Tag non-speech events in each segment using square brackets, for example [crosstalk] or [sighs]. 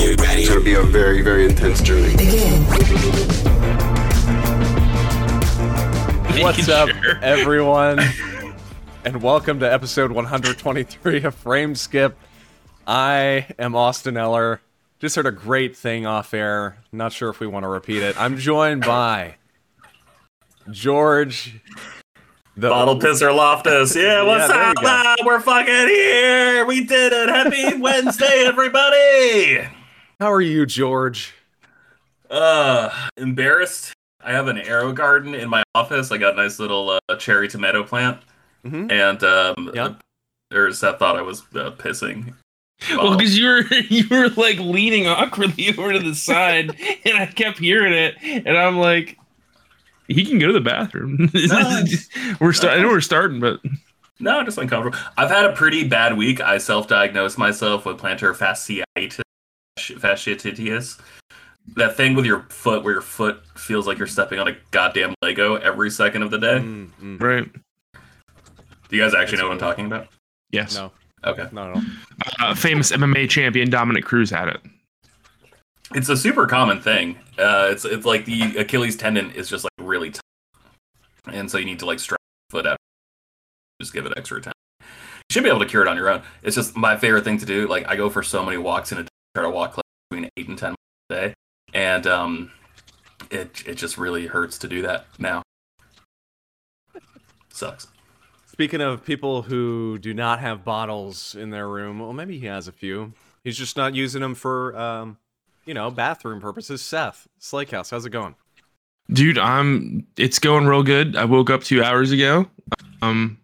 Get ready. It's going to be a very, very intense journey. Begin. What's up, [laughs] everyone? And welcome to episode 123 of Frame Skip. I am Austin Eller. Just heard a great thing off air. Not sure if we want to repeat it. I'm joined by George. The Bottle Pisser Loftus. [laughs] Yeah, what's there you up? go. We're fucking here. We did it. Happy Wednesday, everybody. How are you, George? Uh, embarrassed. I have an AeroGarden in my office. I got a nice little uh, cherry tomato plant, Mhm. and um, Yeah. there's Seth thought I was uh, pissing. [laughs] Well, because you were [laughs] you were like leaning awkwardly [laughs] over to the side, and I kept hearing it, and I'm like, he can go to the bathroom. we're starting. I know we're starting, but No, I'm just uncomfortable. I've had a pretty bad week. I self-diagnosed myself with plantar fasciitis. Fasciitis. That thing with your foot where your foot feels like you're stepping on a goddamn Lego every second of the day. Mm, mm, right. Do you guys actually know what I'm talking about? Yes. no, Okay. no, no. Uh, famous MMA champion Dominick Cruz had it. It's a super common thing. Uh, it's it's like the Achilles tendon is just like really tight, and so you need to like strap your foot out. Just give it extra time. You should be able to cure it on your own. It's just my favorite thing to do. Like I go for so many walks in a day, try to walk like between eight and ten miles a day, and um, it it just really hurts to do that now. Sucks. Speaking of people who do not have bottles in their room, well, maybe he has a few. He's just not using them for, um, you know, bathroom purposes. Seth, Slake House, how's it going? Dude, I'm. It's going real good. I woke up two hours ago. Um,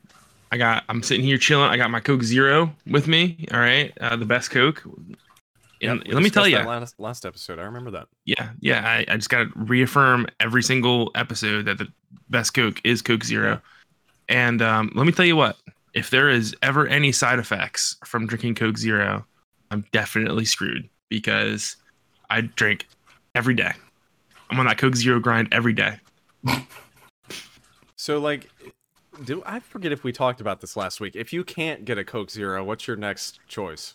I got. I'm sitting here chilling. I got my Coke Zero with me. All right, uh, the best Coke. And Yep, let me tell you, last, last episode. I remember that. Yeah, yeah. I, I just got to reaffirm every single episode that the best Coke is Coke Zero. And um, let me tell you what, if there is ever any side effects from drinking Coke Zero, I'm definitely screwed because I drink every day. I'm on that Coke Zero grind every day. So, like, do I forget if we talked about this last week? If you can't get a Coke Zero, what's your next choice?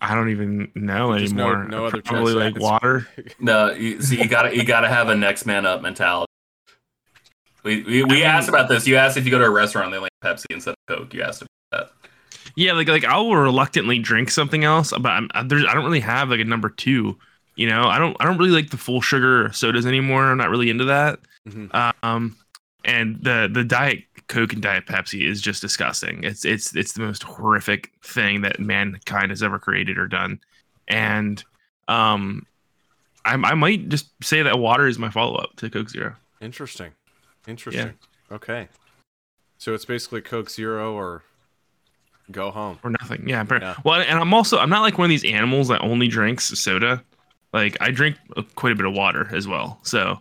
I don't even know Just anymore. no other Probably choice. like water. [laughs] No, you, see, you gotta you gotta have a next man up mentality. We we, we asked about this. You asked if you go to a restaurant, and they like Pepsi instead of Coke. You asked about that. Yeah, like like I will reluctantly drink something else, but I'm, I- there's I don't really have like a number two. You know, I don't I don't really like the full sugar sodas anymore. I'm not really into that. Mhm. Um, and the the diet Coke and diet Pepsi is just disgusting. It's it's it's the most horrific thing that mankind has ever created or done. And um, I I might just say that water is my follow up to Coke Zero. Interesting. Interesting. Okay. So it's basically Coke Zero or go home. or nothing. Yeah, but, Yeah. Well, and I'm also I'm not like one of these animals that only drinks soda. Like I drink quite a bit of water as well. So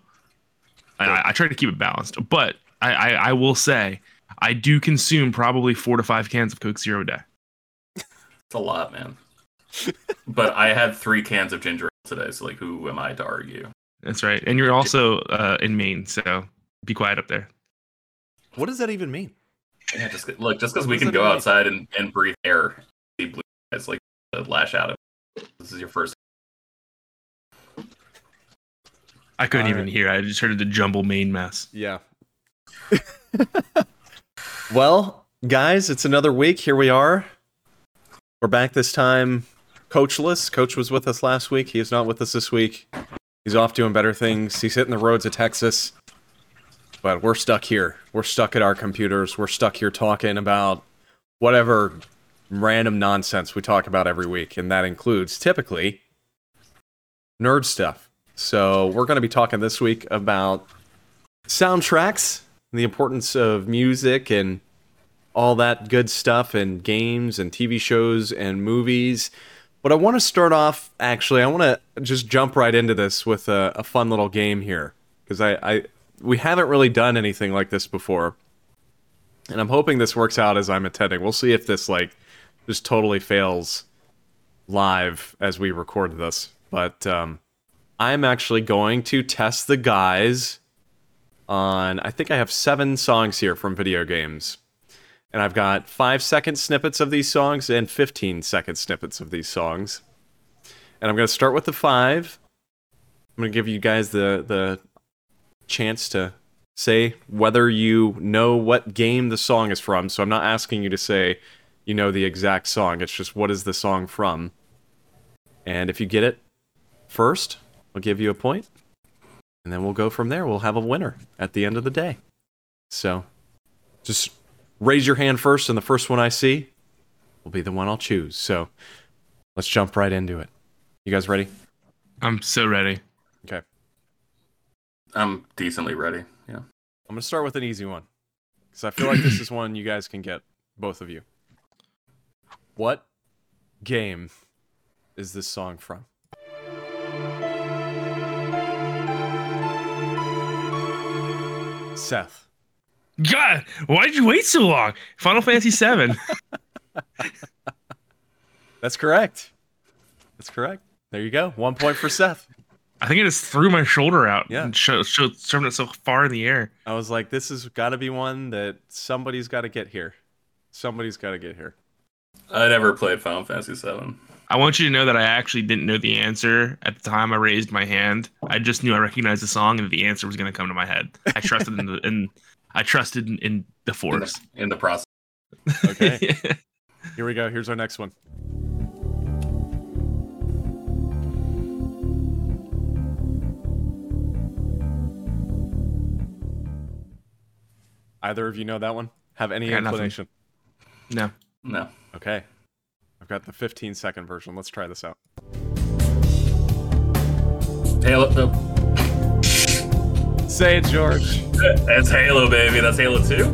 I, I try to keep it balanced. But I, I I will say I do consume probably four to five cans of Coke Zero a day. It's a lot, man. [laughs] but I had three cans of ginger ale today, so like, who am I to argue? That's right. And you're also uh, in Maine, so be quiet up there. What does that even mean? Yeah, just look, just because we can go mean? outside and, and breathe air, see blue skies, like uh, lash out. of. me. This is your first. I couldn't All even right. hear. I just heard the jumble Maine mess. Yeah. [laughs] well, guys, it's another week. Here we are. We're back this time coachless. Coach was with us last week. He is not with us this week. He's off doing better things. He's hitting the roads of Texas. But we're stuck here. We're stuck at our computers. We're stuck here talking about whatever random nonsense we talk about every week. And that includes typically nerd stuff. So we're going to be talking this week about soundtracks, the importance of music and all that good stuff and games and TV shows and movies. But I want to start off actually, I want to just jump right into this with a, a fun little game here because I, I we haven't really done anything like this before. And I'm hoping this works out as I'm attending. We'll see if this like just totally fails live as we record this. But um, I'm actually going to test the guys on I think I have seven songs here from video games. And I've got five second snippets of these songs and 15 second snippets of these songs. and I'm going to start with the five. I'm going to give you guys the the chance to say whether you know what game the song is from. So I'm not asking you to say you know the exact song. It's just what is the song from. And if you get it first, I'll give you a point, and then we'll go from there. We'll have a winner at the end of the day. So just raise your hand first, and the first one I see will be the one I'll choose. So let's jump right into it. You guys ready? I'm so ready. Okay. I'm decently ready. Yeah. I'm going to start with an easy one because I feel like this is one you guys can get, both of you. What game is this song from? Seth. God, why did you wait so long? Final Fantasy VII. [laughs] That's correct. That's correct. There you go. One point for Seth. I think I just threw my shoulder out Yeah. and showed, showed, shoved it so far in the air. I was like, this has got to be one that somebody's got to get here. Somebody's got to get here. I never played Final Fantasy VII. I want you to know that I actually didn't know the answer at the time I raised my hand. I just knew I recognized the song and the answer was going to come to my head. I trusted in the in I trusted in, in the In force. the, in the process. Okay. [laughs] Here we go. Here's our next one. Either of you know that one? Have any I got nothing. inclination? no. No. Okay. I've got the 15 second version. Let's try this out. Halo. No. Say it, George. [laughs] That's Halo, baby. That's Halo 2?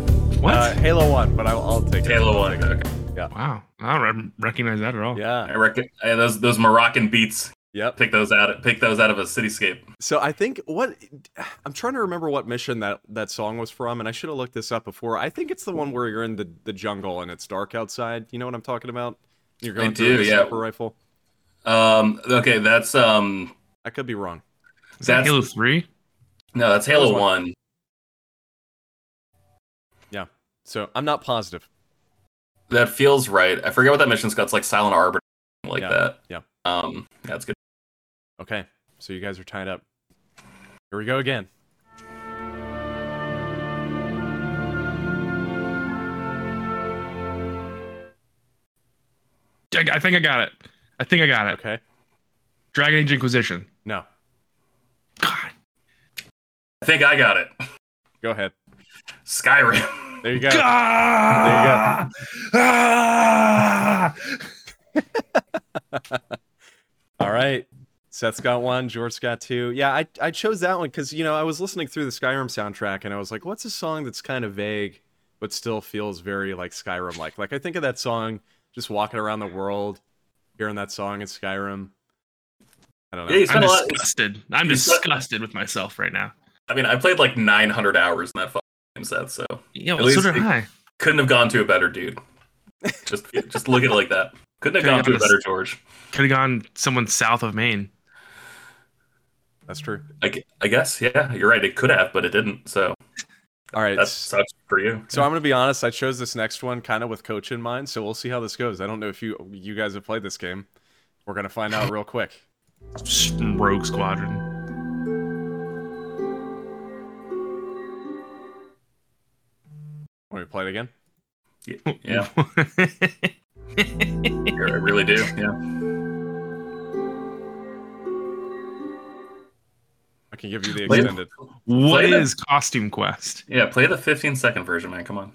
What? Uh, Halo 1, but I'll, I'll take it. Halo I'll 1. take it. Okay. wow. I don't re- recognize that at all. I Yeah. reckon uh, those those Moroccan beats. Yep. Pick those out. Pick those out of a cityscape. So I think what I'm trying to remember what mission that that song was from, and I should have looked this up before. I think it's the one where you're in the, the jungle and it's dark outside. You know what I'm talking about? You're going I through do, with a yeah. sniper rifle. Um. Okay. That's um. I could be wrong. Is that Halo 3? No, that's Halo one. One. Yeah. So I'm not positive. That feels right. I forget what that mission's called. It's like Silent Arbiter, like Yeah, that. yeah. Um. Yeah, that's good. Okay. So you guys are tied up. Here we go again. I, I think I got it. I think I got it. Okay. Dragon Age Inquisition. No. God. I think I got it. Go ahead. Skyrim. There you go. Ah! Ah! All right. Seth's got one. George's got two. Yeah, I, I chose that one because, you know, I was listening through the Skyrim soundtrack and I was like, what's a song that's kind of vague but still feels very like Skyrim like? Like, I think of that song just walking around the world, hearing that song in Skyrim. I don't know. Yeah, I'm spent a lot. disgusted. I'm you spent- disgusted with myself right now. I mean, I played like 900 hours in that fucking game set, so Yeah, At well, so least did I. couldn't have gone to a better dude. Just, [laughs] just look at it like that. Couldn't have Could've gone to a gone to- better George. Could have gone someone south of Maine. That's true. I, I guess, yeah, you're right. It could have, but it didn't. So All right. that sucks for you. So I'm gonna be honest. I chose this next one kind of with coach in mind. So we'll see how this goes. I don't know if you you guys have played this game. We're gonna find out real quick. Rogue Squadron. Want me to play it again? [laughs] Yeah, I really do. Yeah. Can give you the Play- extended. what Play the- Costume Quest? Yeah, play the 15 second version, man. Come on.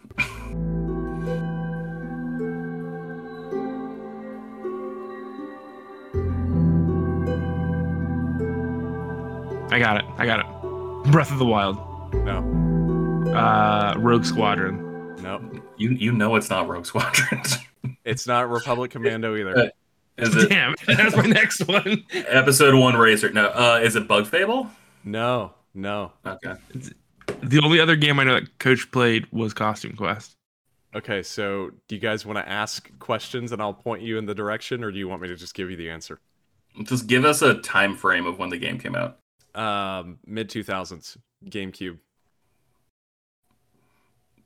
I got it. I got it. Breath of the Wild. No, Uh, Rogue Squadron. no, You you know it's not Rogue Squadron. [laughs] it's not Republic Commando either. Uh, is it Damn, [laughs] that's my next one. episode one racer? No. Uh, is it Bug Fable? No, no. Okay. The only other game I know that Coach played was Costume Quest. Okay, so do you guys want to ask questions and I'll point you in the direction, or do you want me to just give you the answer? Just give us a time frame of when the game came out. Um, mid two thousands, GameCube.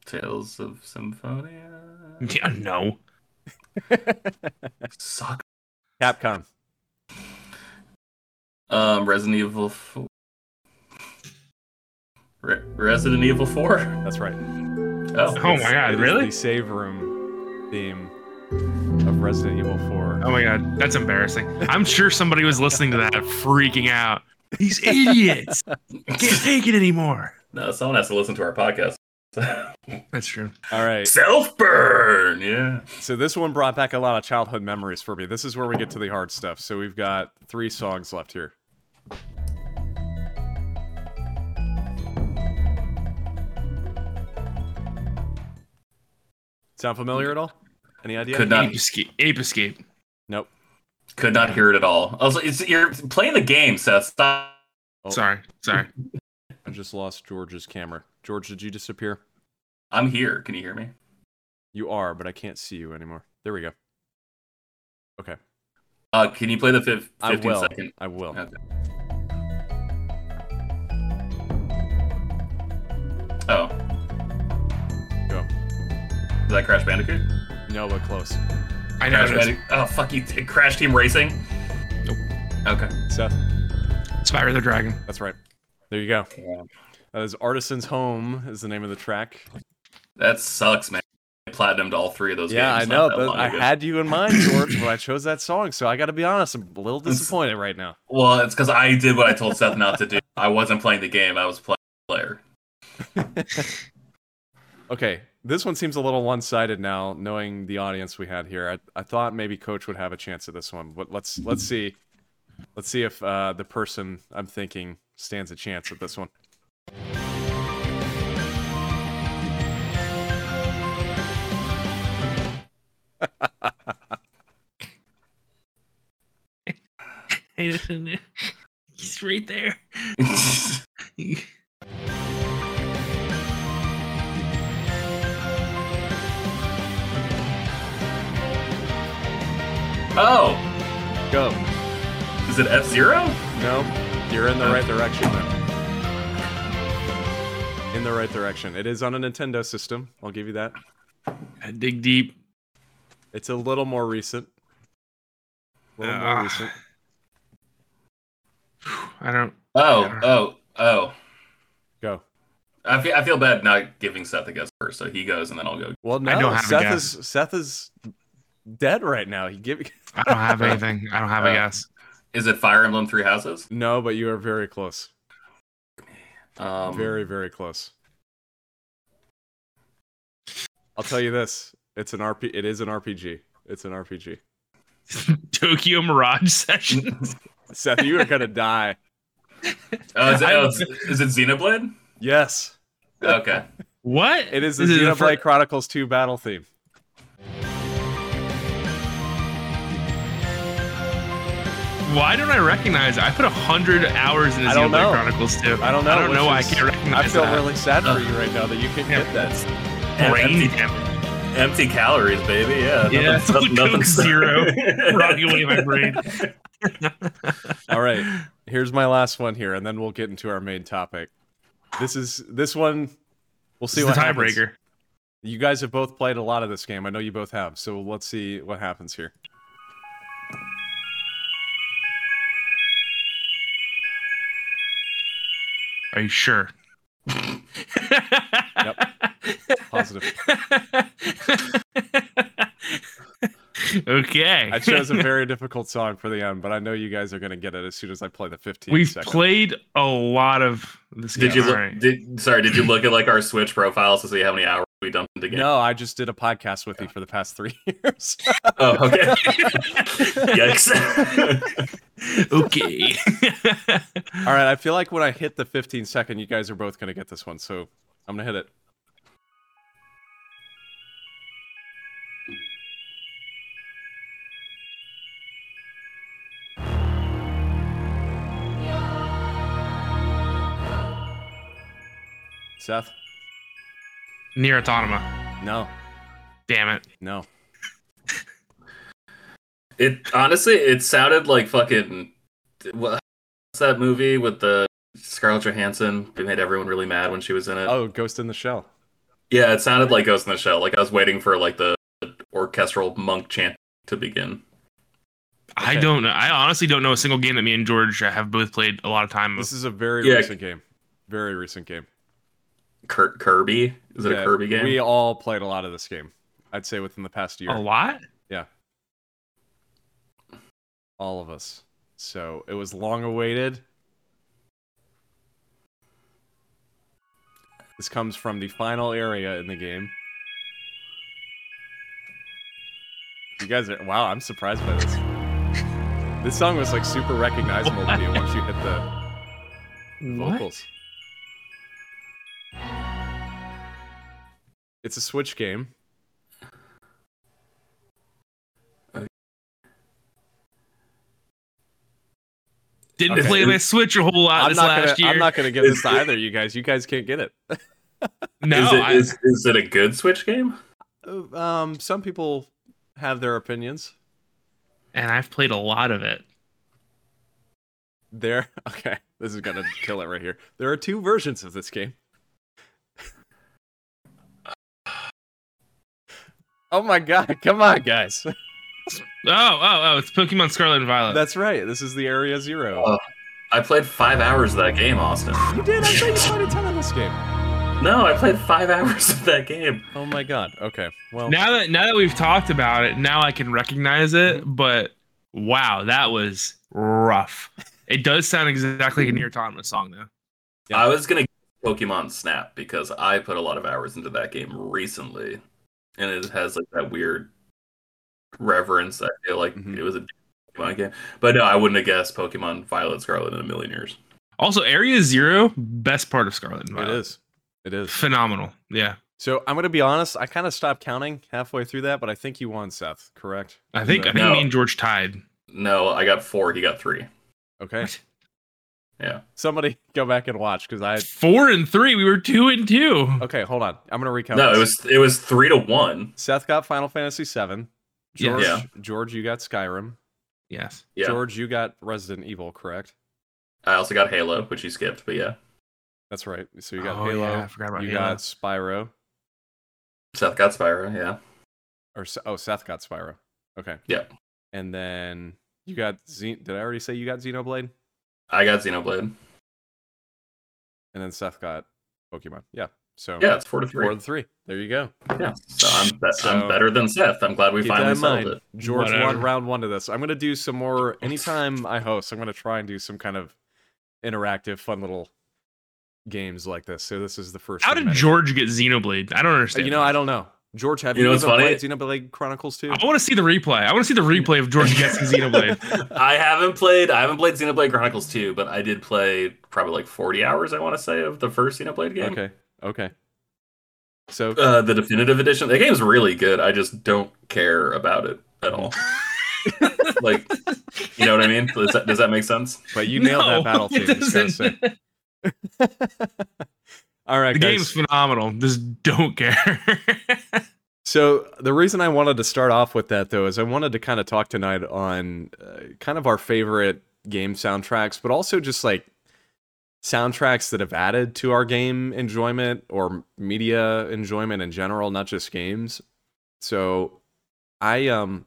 Tales of Symphonia. [laughs] Yeah, no. [laughs] Suck. Capcom. Um, Resident Evil. 4. Re- Resident Evil Four. [laughs] That's right. Oh, Oh my God, It is really? the save room theme of Resident Evil 4. Oh my god, that's embarrassing. I'm sure somebody was listening to that freaking out. These idiots [laughs] can't take it anymore. no, someone has to listen to our podcast. [laughs] That's true. All right. Self burn. Yeah. So this one brought back a lot of childhood memories for me. This is where we get to the hard stuff. So we've got three songs left here. Sound familiar at all? Any idea? Could not- Ape escape. Ape escape. Nope. Could not hear it at all. I was like, it's, you're playing the game, Seth. Stop. Oh. Sorry, sorry. [laughs] I just lost George's camera. George, did you disappear? I'm here. Can you hear me? You are, but I can't see you anymore. There we go. Okay. Uh, can you play the fif- I will. second? I will. Okay. Is that Crash Bandicoot? No, but close. I know. Crash it is. Bandicoot. Oh, fuck you. t- Crash Team Racing? Nope. Okay. Seth, Spyro the Dragon. that's right. There you go. That is Artisan's Home is the name of the track. That sucks, man. I platinumed all three of those yeah, I know, but I ago. had you in mind, George, when I chose that song. So I got to be honest, I'm a little It's- disappointed right now. Well, it's because I did what I told Seth not to do. I wasn't playing the game. I was playing the player. [laughs] Okay, this one seems a little one-sided now, knowing the audience we had here. I, I thought maybe Coach would have a chance at this one, but let's let's see, let's see if uh, the person I'm thinking stands a chance at this one. [laughs] [laughs] He's right there. [laughs] oh, Go. is it F Zero? No, you're in the right direction. Though. In the right direction. It is on a Nintendo system. I'll give you that. I dig deep. It's a little more recent. A little more Ah. recent. [sighs] I don't. Oh, Yeah. oh, oh. Go. I feel, I feel bad not giving Seth a guess first, so he goes and then I'll go. Well, no, I don't have a Seth guess. is Seth is dead right now. He give [laughs] I don't have anything. I don't have a Uh, guess. Is it Fire Emblem Three Houses? no, but you are very close. Um, Very, very close. I'll tell you this: it's an RP. It is an RPG. It's an RPG. [laughs] Tokyo Mirage Sessions. [laughs] Seth, you are gonna die. Oh, is, it, I- oh, is, is it Xenoblade? Yes, Okay. what? it is the Is it Xenoblade fir- Chronicles 2 battle theme. Why don't I recognize? it? I put a hundred hours in the I don't know. Xenoblade Chronicles 2. I don't know. I don't know why is- I can't recognize I feel that. really sad for you right now that you can't Yeah. get that. Brain empty, damage. empty calories, baby. Yeah. Yeah, [laughs] nothing- [laughs] Coke nothing- Zero. [laughs] Rocking away my brain. All right, here's my last one here, and then we'll get into our main topic. This is this one. We'll see This what is the happens. tiebreaker. You guys have both played a lot of this game. I know you both have. So let's see what happens here. Are you sure? Yep. Positive. okay. I chose a very difficult song for the end, but I know you guys are going to get it as soon as I play the 15 We've second. played a lot of this game. Did you look? Alright. Did sorry? Did you look at like our Switch profiles to see how many hours we dumped into games? No, I just did a podcast with you for the past three [laughs] years. Oh, okay. [laughs] Yikes. [laughs] okay. [laughs] All right, I feel like when I hit the 15 second, you guys are both going to get this one. So I'm going to hit it. Seth? Nier Automata. No, Damn it. no. It honestly, it sounded like fucking. What's that movie with the Scarlett Johansson? It made everyone really mad when she was in it. Oh, Ghost in the Shell. Yeah, it sounded like Ghost in the Shell. Like I was waiting for like the orchestral monk chant to begin. I don't know. I honestly don't know a single game that me and George have both played a lot of time. This is a very Yeah. recent game. Very recent game. Kir- Kirby? Is it Yeah, a Kirby game? We all played a lot of this game. I'd say within the past year. A lot? All of us. So it was long awaited. This comes from the final area in the game. You guys are wow, I'm surprised by this. This song was like super recognizable to you [laughs] once you hit the vocals. It's a Switch game. Didn't Okay. play my Switch a whole lot I'm this not last gonna year. I'm not gonna give this to either you guys. You guys can't get it. no, is, it, I- is, is it a good Switch game? Uh, Um, some people have their opinions. and I've played a lot of it. There, [laughs] okay, this is gonna kill it right here. There are two versions of this game. [sighs] oh my god! Come on, guys. [laughs] Oh, oh, oh! It's Pokemon Scarlet and Violet. That's right. This is the Area Zero. Oh. I played five hours of that game, Austin. you did. I thought you played a ton of this game. No, I played five [laughs] hours of that game. Oh my god. Okay. Well, now that now that we've talked about it, now I can recognize it. But wow, that was rough. It does sound exactly like a Nier Automata song, though. Yeah. I was gonna get Pokemon Snap because I put a lot of hours into that game recently, and it has like that weird reverence. I feel like Mhm. it was a Pokemon game, but no, I wouldn't have guessed Pokemon Violet Scarlet in a million years. Also, Area Zero, best part of Scarlet and it Violet. is. It is. phenomenal. Yeah, So I'm gonna be honest. I kind of stopped counting halfway through that, but I think you won, Seth. Correct? I think I Is think No. me and George tied. No, I got four. He got three. okay. What? [laughs] Yeah. Somebody go back and watch because I. Four and three. We were two and two. Okay, hold on. I'm gonna recount. No, it was it was three to one. Seth got Final Fantasy VII. Yeah. George, Yeah. George, you got Skyrim. Yes. Yeah. George, you got Resident Evil, correct? I also got Halo, which you skipped, but yeah. That's right. So you got Oh, Halo. yeah, I forgot about you Halo. got Spyro. Seth got Spyro, yeah. Or oh, Seth got Spyro. Okay. Yeah. And then you got Xen- Did I already say you got Xenoblade? I got Xenoblade. And then Seth got Pokemon. Yeah. So Yeah, it's four to three. four to three. There you go. Yeah. So I'm be- So- I'm better than Seth. I'm glad we Keep finally that in it. George won round one to this. I'm gonna do some more. Anytime I host, I'm gonna try and do some kind of interactive, fun little games like this. So this is the first. How did many. George get Xenoblade? I don't Uh, understand. You know, I don't know. George, have You you, know what's even funny? played Xenoblade Chronicles 2? I want to see the replay. I want to see the replay of George [laughs] guessing Xenoblade. I haven't played I haven't played Xenoblade Chronicles 2, but I did play probably like 40 hours, I want to say, of the first Xenoblade game. Okay. Okay. So Uh, the definitive edition. The game's really good. I just don't care about it at all. [laughs] like, you know what I mean? Does that, does that make sense? but you nailed No, that battle it team. Just gotta say. doesn't. [laughs] All right, The guys. game's phenomenal. Just don't care. So the reason I wanted to start off with that though is I wanted to kind of talk tonight on uh, kind of our favorite game soundtracks, but also just like soundtracks that have added to our game enjoyment or media enjoyment in general, not just games. So I um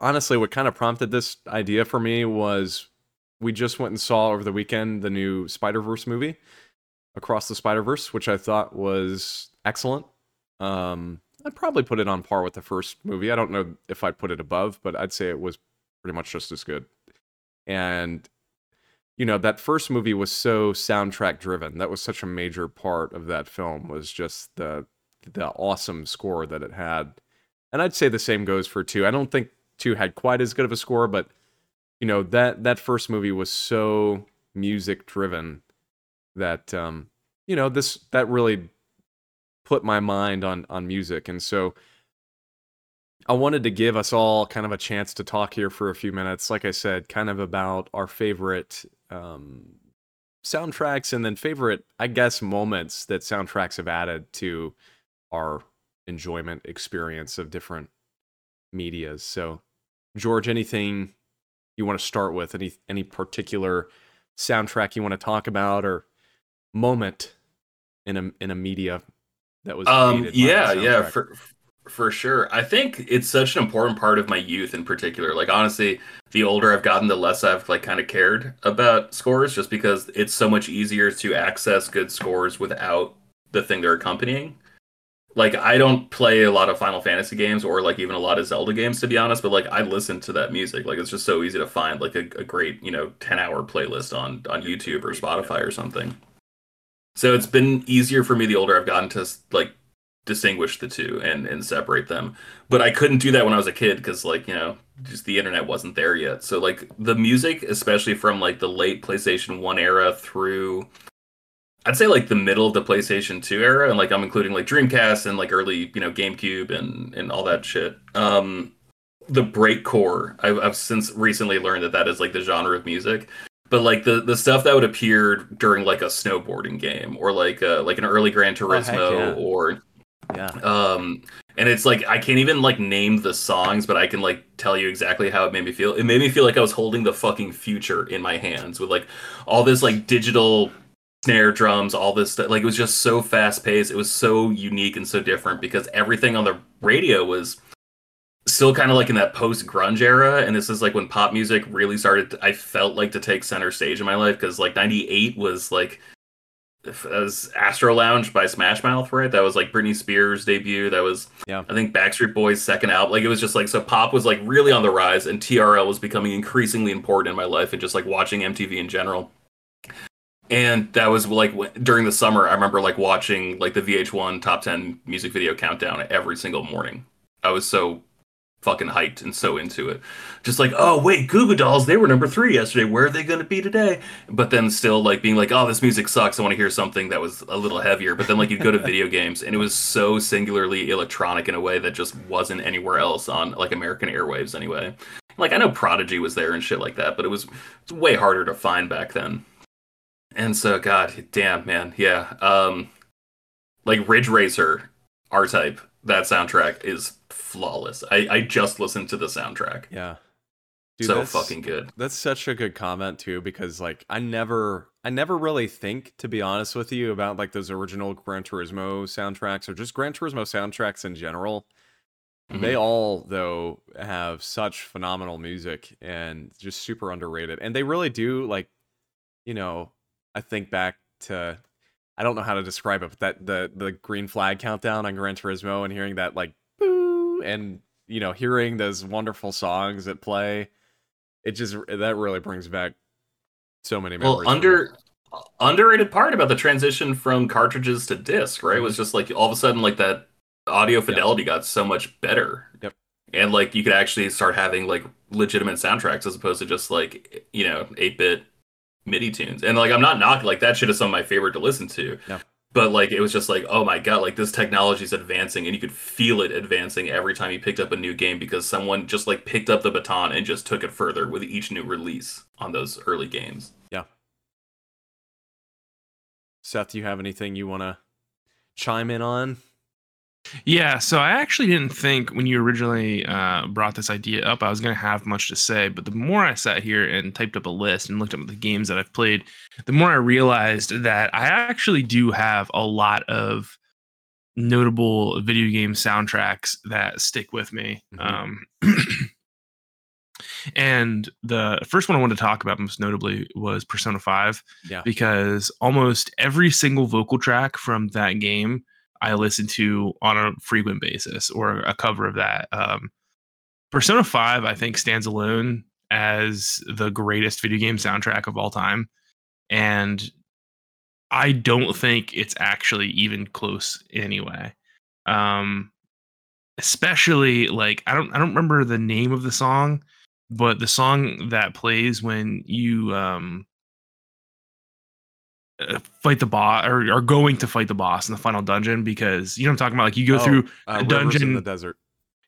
honestly what kind of prompted this idea for me was we just went and saw over the weekend the new Spider-Verse movie, Across the Spider-Verse, which I thought was excellent. Um I'd probably put it on par with the first movie. I don't know if I'd put it above, but I'd say it was pretty much just as good. And you know, that first movie was so soundtrack driven. That was such a major part of that film was just the the awesome score that it had. And I'd say the same goes for 2. I don't think 2 had quite as good of a score, but you know, that that first movie was so music driven that um you know, this that really put my mind on on music and so i wanted to give us all kind of a chance to talk here for a few minutes like i said kind of about our favorite um, soundtracks and then favorite i guess moments that soundtracks have added to our enjoyment experience of different medias so george anything you want to start with any any particular soundtrack you want to talk about or moment in a in a media that was Um, created by the yeah, yeah. For for sure. I think it's such an important part of my youth in particular. Like honestly, the older I've gotten, the less I've like kind of cared about scores just because it's so much easier to access good scores without the thing they're accompanying. Like I don't play a lot of Final Fantasy games or like even a lot of Zelda games to be honest, but like I listen to that music. Like it's just so easy to find like a, a great, you know, 10 hour playlist on on YouTube or Spotify or something. So it's been easier for me the older I've gotten to like distinguish the two and and separate them. But I couldn't do that when I was a kid because like you know just the internet wasn't there yet. So like the music, especially from like the late PlayStation One era through. I'd say like the middle of the PlayStation 2 era, and like I'm including like Dreamcast and like early, you know, GameCube and and all that shit. Um, the breakcore, I've, I've since recently learned that that is like the genre of music but like the the stuff that would appear during like a snowboarding game or like uh like an early Gran Turismo Oh, yeah. or Yeah. um and it's like I can't even like name the songs, but I can like tell you exactly how it made me feel. It made me feel like I was holding the fucking future in my hands with like all this like digital snare drums, all this stuff. Like it was just so fast paced. It was so unique and so different because everything on the radio was still kind of like in that post grunge era and this is like when pop music really started to, i felt like to take center stage in my life because like 98 was like was astro lounge by smash mouth right? That was like britney spears debut. That was Yeah. i think backstreet boys second album. Like it was just like so pop was like really on the rise and trl was becoming increasingly important in my life and just like watching mtv in general. And that was like w- during the summer i remember like watching like the vh1 top 10 music video countdown every single morning. I was so fucking hyped and so into it. Just like, oh wait, Goo Goo Dolls, they were number three yesterday. Where are they going to be today? But then still like being like, oh, this music sucks. I want to hear something that was a little heavier. But then like you'd go to [laughs] video games and it was so singularly electronic in a way that just wasn't anywhere else on like American airwaves anyway. Like I know Prodigy was there and shit like that, but it was, it was way harder to find back then. And so, God damn, man, yeah. Um, like Ridge Racer, R Type, that soundtrack is flawless. I, I just listened to the soundtrack. Yeah. so that's- fucking good. That's such a good comment too, because like I never, I never really think, to be honest with you, about like those original Gran Turismo soundtracks or just Gran Turismo soundtracks in general. They Mhm. all though have such phenomenal music and just super underrated, and they really do like, you know, I think back to. I don't know how to describe it, but that the the green flag countdown on Gran Turismo and hearing that like boo and you know hearing those wonderful songs that play it just that really brings back so many memories. Well, under underrated part about the transition from cartridges to disc, right, mm-hmm. was just like all of a sudden like that audio fidelity got so much better. Yep. And like you could actually start having like legitimate soundtracks as opposed to just like you know eight bit MIDI tunes. And like I'm not knocking like that shit is some of my favorite to listen to. Yeah. But like it was just like oh my god like this technology is advancing and you could feel it advancing every time you picked up a new game because someone just like picked up the baton and just took it further with each new release on those early games. Yeah. Seth, do you have anything you want to chime in on? Yeah, so I actually didn't think when you originally uh, brought this idea up, I was going to have much to say. But the more I sat here and typed up a list and looked up the games that I've played, the more I realized that I actually do have a lot of notable video game soundtracks that stick with me. Mhm. Um, [clears throat] and the first one I wanted to talk about most notably was Persona 5 Yeah. because almost every single vocal track from that game I listen to on a frequent basis or a cover of that. Um, Persona 5, I think, stands alone as the greatest video game soundtrack of all time. And I don't think it's actually even close anyway. Um, especially like I don't I don't remember the name of the song, but the song that plays when you um fight the boss or are going to fight the boss in the final dungeon because you know I'm talking about like you go Oh, through uh, a Rivers in the desert.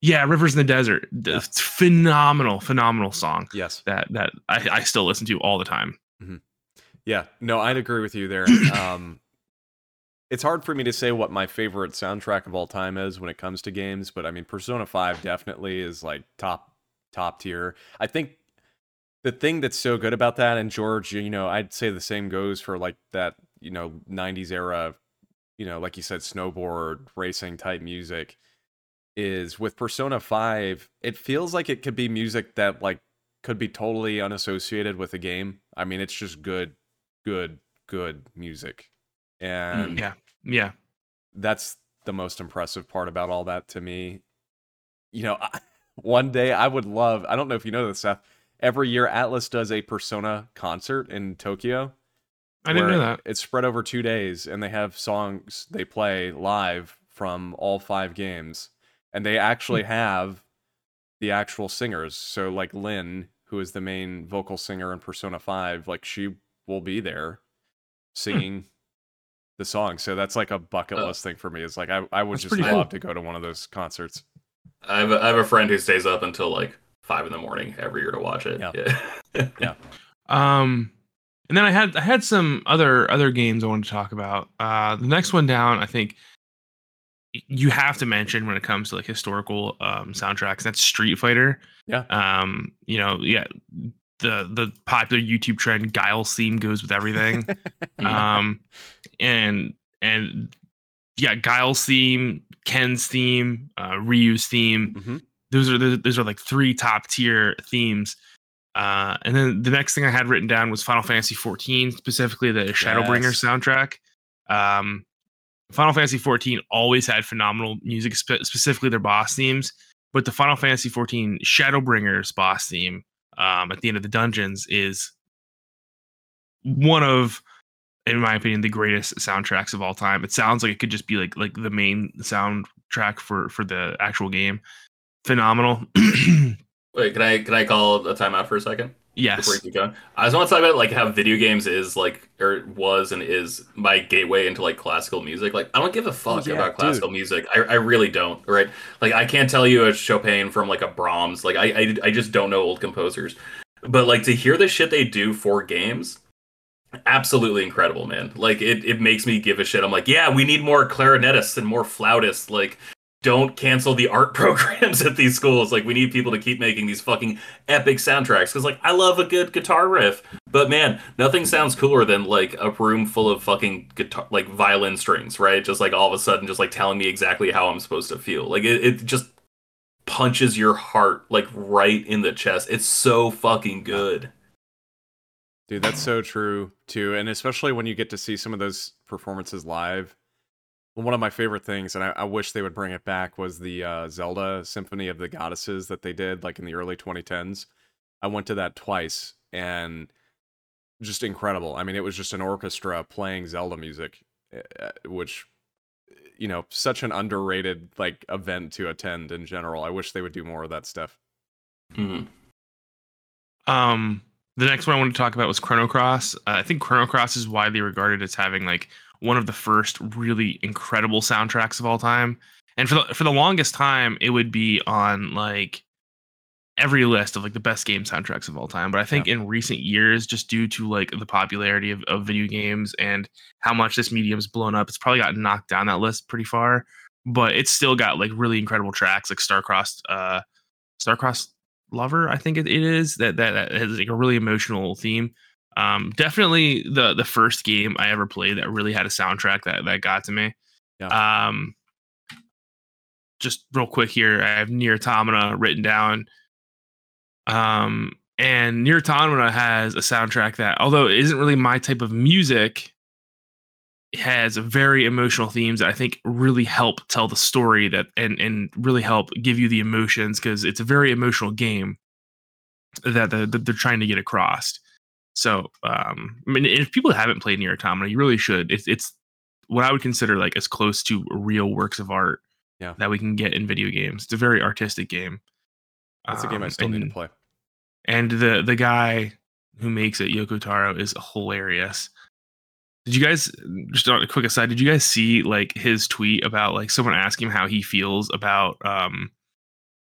yeah rivers in the desert Yeah. it's phenomenal phenomenal song Yes. that that I, I still listen to all the time Yeah. No, I'd agree with you there. [clears throat] um, it's hard for me to say what my favorite soundtrack of all time is when it comes to games, but I mean, Persona Five definitely is like top top tier. I think the thing that's so good about that, and George, you know, I'd say the same goes for like that, you know, '90s era, you know, like you said, snowboard racing type music. is with Persona 5, it feels like it could be music that like could be totally unassociated with the game. I mean, it's just good, good, good music. Mm, and Yeah. Yeah. that's the most impressive part about all that to me. You know, I, [laughs] one day I would love, I don't know if you know this, Seth, every year Atlus does a Persona concert in Tokyo. I didn't know that. It's spread over two days, and they have songs they play live from all five games, and they Hmm. actually have the actual singers. So, like Lyn, who is the main vocal singer in Persona Five, like she will be there singing the song. So that's like a bucket Oh. list thing for me. It's like I, I would just love cool. to go to one of those concerts. I have a, I have a friend who stays up until like five in the morning every year to watch it. Yeah. [laughs] Yeah. Um, and then I had I had some other other games I wanted to talk about. Uh, the next one down, I think you have to mention when it comes to like historical um soundtracks. That's Street Fighter. Yeah. Um, you know, yeah, the the popular YouTube trend Guile's theme goes with everything. [laughs] um, and and yeah, Guile's theme, Ken's theme, uh, Ryu's theme hmm those are the, those are like three top tier themes. Uh, and then the next thing I had written down was Final Fantasy 14, specifically the Shadowbringer Yes. soundtrack. Um, Final Fantasy 14 always had phenomenal music, spe- specifically their boss themes. But the Final Fantasy 14 Shadowbringers boss theme um, at the end of the dungeons is one of, in my opinion, the greatest soundtracks of all time. It sounds like it could just be like like the main soundtrack for for the actual game. Phenomenal. [clears throat] Wait, can I can I call a timeout for a second? yes. before you keep going. I just want to talk about like how video games is like or was and is my gateway into like classical music. Like I don't give a fuck yeah, about classical music. I, I really don't. Right? Like I can't tell you a Chopin from like a Brahms. Like I, I I just don't know old composers. But like to hear the shit they do for games, absolutely incredible, man. Like it it makes me give a shit. I'm like, yeah, we need more clarinetists and more flautists. Like don't cancel the art [laughs] programs at these schools. Like we need people to keep making these fucking epic soundtracks because like I love a good guitar riff, but man, nothing sounds cooler than like a room full of fucking guitar like violin strings, right? Just like all of a sudden, just like telling me exactly how I'm supposed to feel. Like it, it just punches your heart like right in the chest. It's so fucking good. Dude, that's so true too, and especially when you get to see some of those performances live. One of my favorite things, and I, I wish they would bring it back, was the uh, Zelda Symphony of the Goddesses that they did like in the early 2010s. I went to that twice, and just incredible. I mean, it was just an orchestra playing Zelda music, uh, which you know, such an underrated like event to attend in general. I wish they would do more of that stuff. Mhm. Um, the next one I wanted to talk about was Chrono Cross. Uh, I think Chrono Cross is widely regarded as having like one of the first really incredible soundtracks of all time. And for the for the longest time, it would be on like every list of like the best game soundtracks of all time. But I think in recent years, just due to like the popularity of, of video games and how much this medium's blown up, it's probably gotten knocked down that list pretty far. But it's still got like really incredible tracks like Starcrossed, uh, Starcrossed Lover, I think it, it is that, that that has like a really emotional theme. Um, definitely the the first game I ever played that really had a soundtrack that that got to me. Um, just real quick here, I have Nier Automata written down. Um, and Nier Automata has a soundtrack that, although it isn't really my type of music, has very emotional themes that I think really help tell the story that and and really help give you the emotions because it's a very emotional game that, the, that they're trying to get across. So, um, I mean, if people haven't played Nier Automata, you really should. It's it's what I would consider like as close to real works of art Yeah. that we can get in video games. It's a very artistic game. That's a game I Um, still need to play. and the the guy who makes it, Yoko Taro, is hilarious. Did you guys just on a quick aside? Did you guys see like his tweet about like someone asking him how he feels about um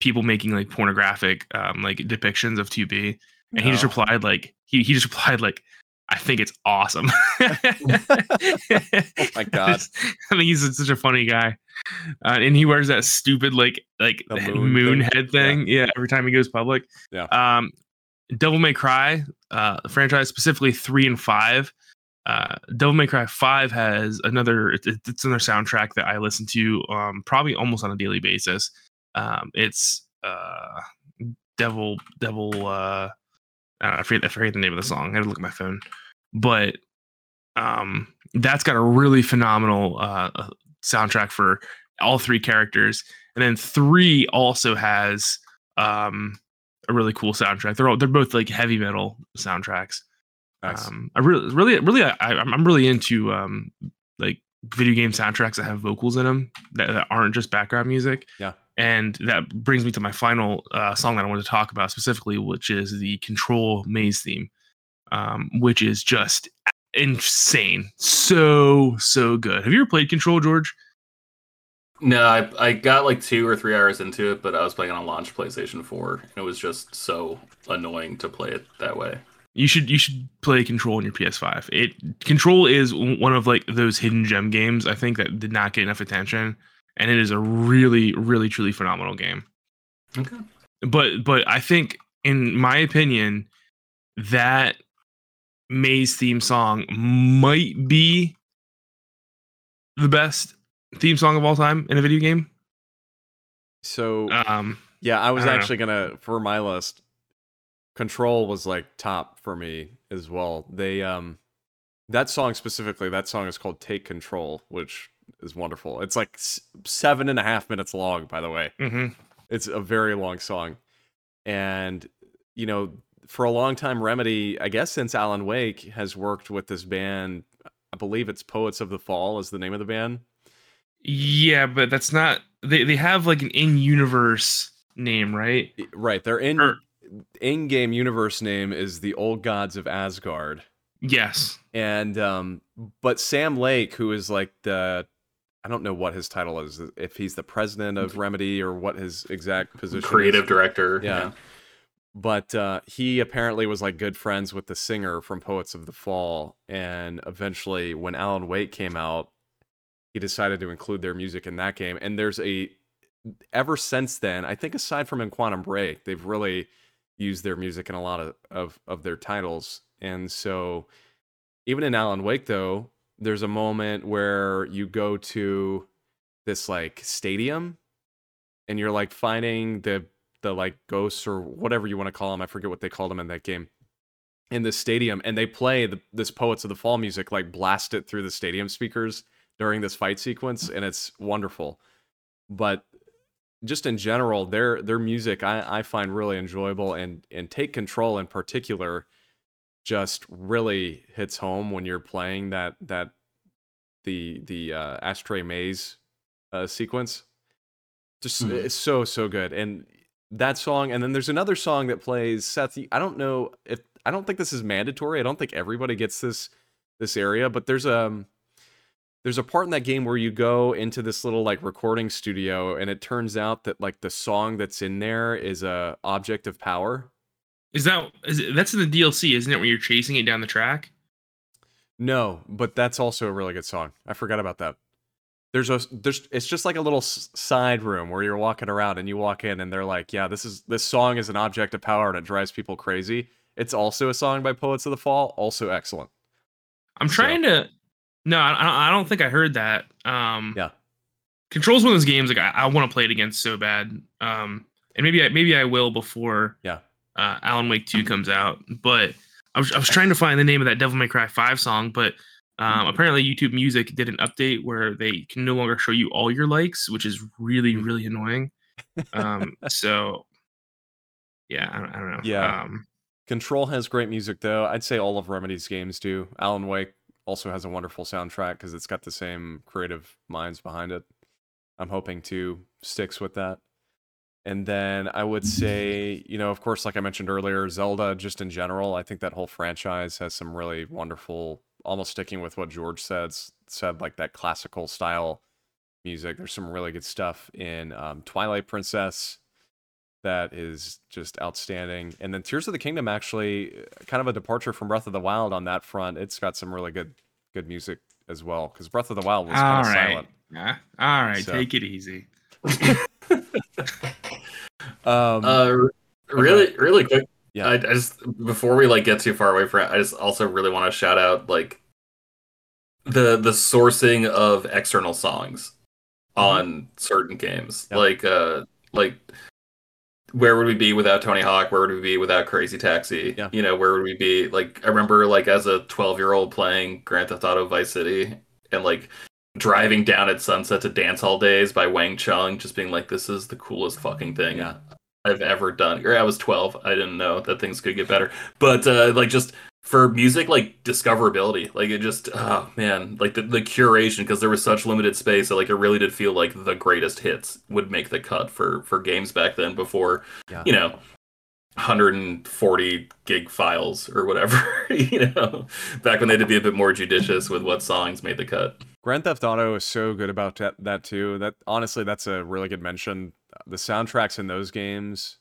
people making like pornographic um like depictions of 2B, and he just replied like he he just [laughs] replied like I think it's awesome. [laughs] oh my God. I think he's such a funny guy, uh, and he wears that stupid like like moon moon, thing? head thing. Yeah. every time he goes public. Yeah. Um, Devil May Cry, uh, franchise specifically three and five. Uh, Devil May Cry five has another. It's, it's another soundtrack that I listen to um probably almost on a daily basis. Um, it's uh, Devil Devil. Uh, I, I forget I forget the name of the song. I had to look at my phone, but um, that's got a really phenomenal uh, uh, soundtrack for all three characters, and then three also has um, a really cool soundtrack. They're all they're both like heavy metal soundtracks. Nice. Um, I really, really, really, I, I'm I'm really into um, like video game soundtracks that have vocals in them that, that aren't just background music. Yeah. And that brings me to my final uh, song that I wanted to talk about specifically, which is the Control Maze theme, um, which is just insane, so so good. Have you ever played Control, George? No, I, I got like two or three hours into it, but I was playing on a launch PlayStation 4, and it was just so annoying to play it that way. You should you should play Control on your PS5. It Control is one of like those hidden gem games I think that did not get enough attention, and it is a really really truly phenomenal game. Okay. But but I think in my opinion that Maze theme song might be the best theme song of all time in a video game. So Um yeah, I was I don't know. actually gonna for my list. Control was like top for me as well. They um that song specifically, that song is called "Take Control," which is wonderful. It's like seven and a half minutes long, by the way. mhm. It's a very long song. And, you know, for a long time, Remedy, I guess since Alan Wake, has worked with this band. I believe it's Poets of the Fall is the name of the band. Yeah, but that's not they they have like an in-universe name, right? Right. Their in Or- in game universe name is the Old Gods of Asgard. Yes. And um but Sam Lake, who is like the I don't know what his title is, if he's the president of Remedy or what his exact position is. Creative director. Yeah. but uh, he apparently was like good friends with the singer from Poets of the Fall, and eventually, when Alan Wake came out, he decided to include their music in that game. And there's a ever since then, I think aside from in Quantum Break, they've really used their music in a lot of of, of their titles. And so, even in Alan Wake, though, there's a moment where you go to this like stadium and you're like finding the the like ghosts or whatever you want to call them. I forget what they called them in that game. In the stadium, and they play the, this Poets of the Fall music, like blast it through the stadium speakers during this fight sequence, and it's wonderful. But just in general, their their music I, I find really enjoyable, and and Take Control in particular just really hits home when you're playing that that the the uh, ashtray maze uh, sequence. Just Mhm. it's so so good, and that song, and then there's another song that plays. Seth, I don't know if I don't think this is mandatory. I don't think everybody gets this this area, but there's a there's a part in that game where you go into this little like recording studio, and it turns out that like the song that's in there is a object of power. Is that is it, that's in the DLC, isn't it? When you're chasing it down the track. No, but that's also a really good song. I forgot about that. There's a there's it's just like a little s- side room where you're walking around and you walk in and they're like, "Yeah, this is this song is an object of power and it drives people crazy." It's also a song by Poets of the Fall, also excellent. I'm So- trying to. No, I, I don't think I heard that. Um, Yeah. Control's one of those games like I, I want to play it again so bad. Um, and maybe I maybe I will before Yeah. Uh, Alan Wake Two comes out. But I was I was trying to find the name of that Devil May Cry Five song, but um, apparently YouTube Music did an update where they can no longer show you all your likes, which is really Mm. really annoying. Um, [laughs] so yeah, I don't, I don't know. Yeah. Um, Control has great music though. I'd say all of Remedy's games do. Alan Wake also has a wonderful soundtrack because it's got the same creative minds behind it. I'm hoping to sticks with that. And then I would say, you know, of course, like I mentioned earlier, Zelda, just in general, I think that whole franchise has some really wonderful, almost sticking with what George said, said like that classical style music. There's some really good stuff in um, Twilight Princess that is just outstanding. And then Tears of the Kingdom actually uh, kind of a departure from Breath of the Wild on that front. It's got some really good good music as well because Breath of the Wild was kind of right. silent. Yeah. All right. So- Take it easy. [laughs] Um, Uh, really, really quick. Yeah. I, I just before we like get too far away from it, I just also really want to shout out like the the sourcing of external songs on certain games. Yeah. Like uh, Like, where would we be without Tony Hawk? Where would we be without Crazy Taxi? Yeah. You know, where would we be? Like, I remember like as a 12 year old playing Grand Theft Auto Vice City and like driving down at sunset to Dance Hall Days by Wang Chung, just being like, this is the coolest fucking thing Yeah. I've ever done. Or I was 12. I didn't know that things could get better. But uh, like just for music, like discoverability, like it just, oh man, like the, the curation, because there was such limited space that like it really did feel like the greatest hits would make the cut for for games back then before, Yeah. you know, 140 gig files or whatever, [laughs] you know, back when they had to be a bit more judicious with what songs made the cut. Grand Theft Auto is so good about that, that too. That honestly, that's a really good mention. The soundtracks in those games,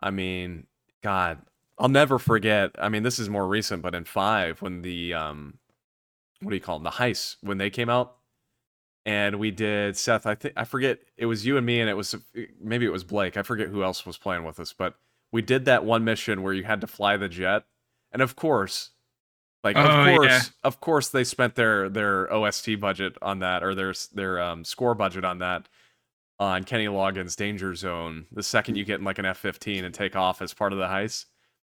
I mean, God, I'll never forget. I mean, this is more recent, but in five, when the um, what do you call them? The heists when they came out, and we did Seth. I think I forget. It was you and me, and it was maybe it was Blake. I forget who else was playing with us, but we did that one mission where you had to fly the jet, and of course. Like Oh, of yeah. course, of course, they spent their their OST budget on that, or their their um, score budget on that, on Kenny Loggins' Danger Zone. The second you get in like an F fifteen and take off as part of the heist,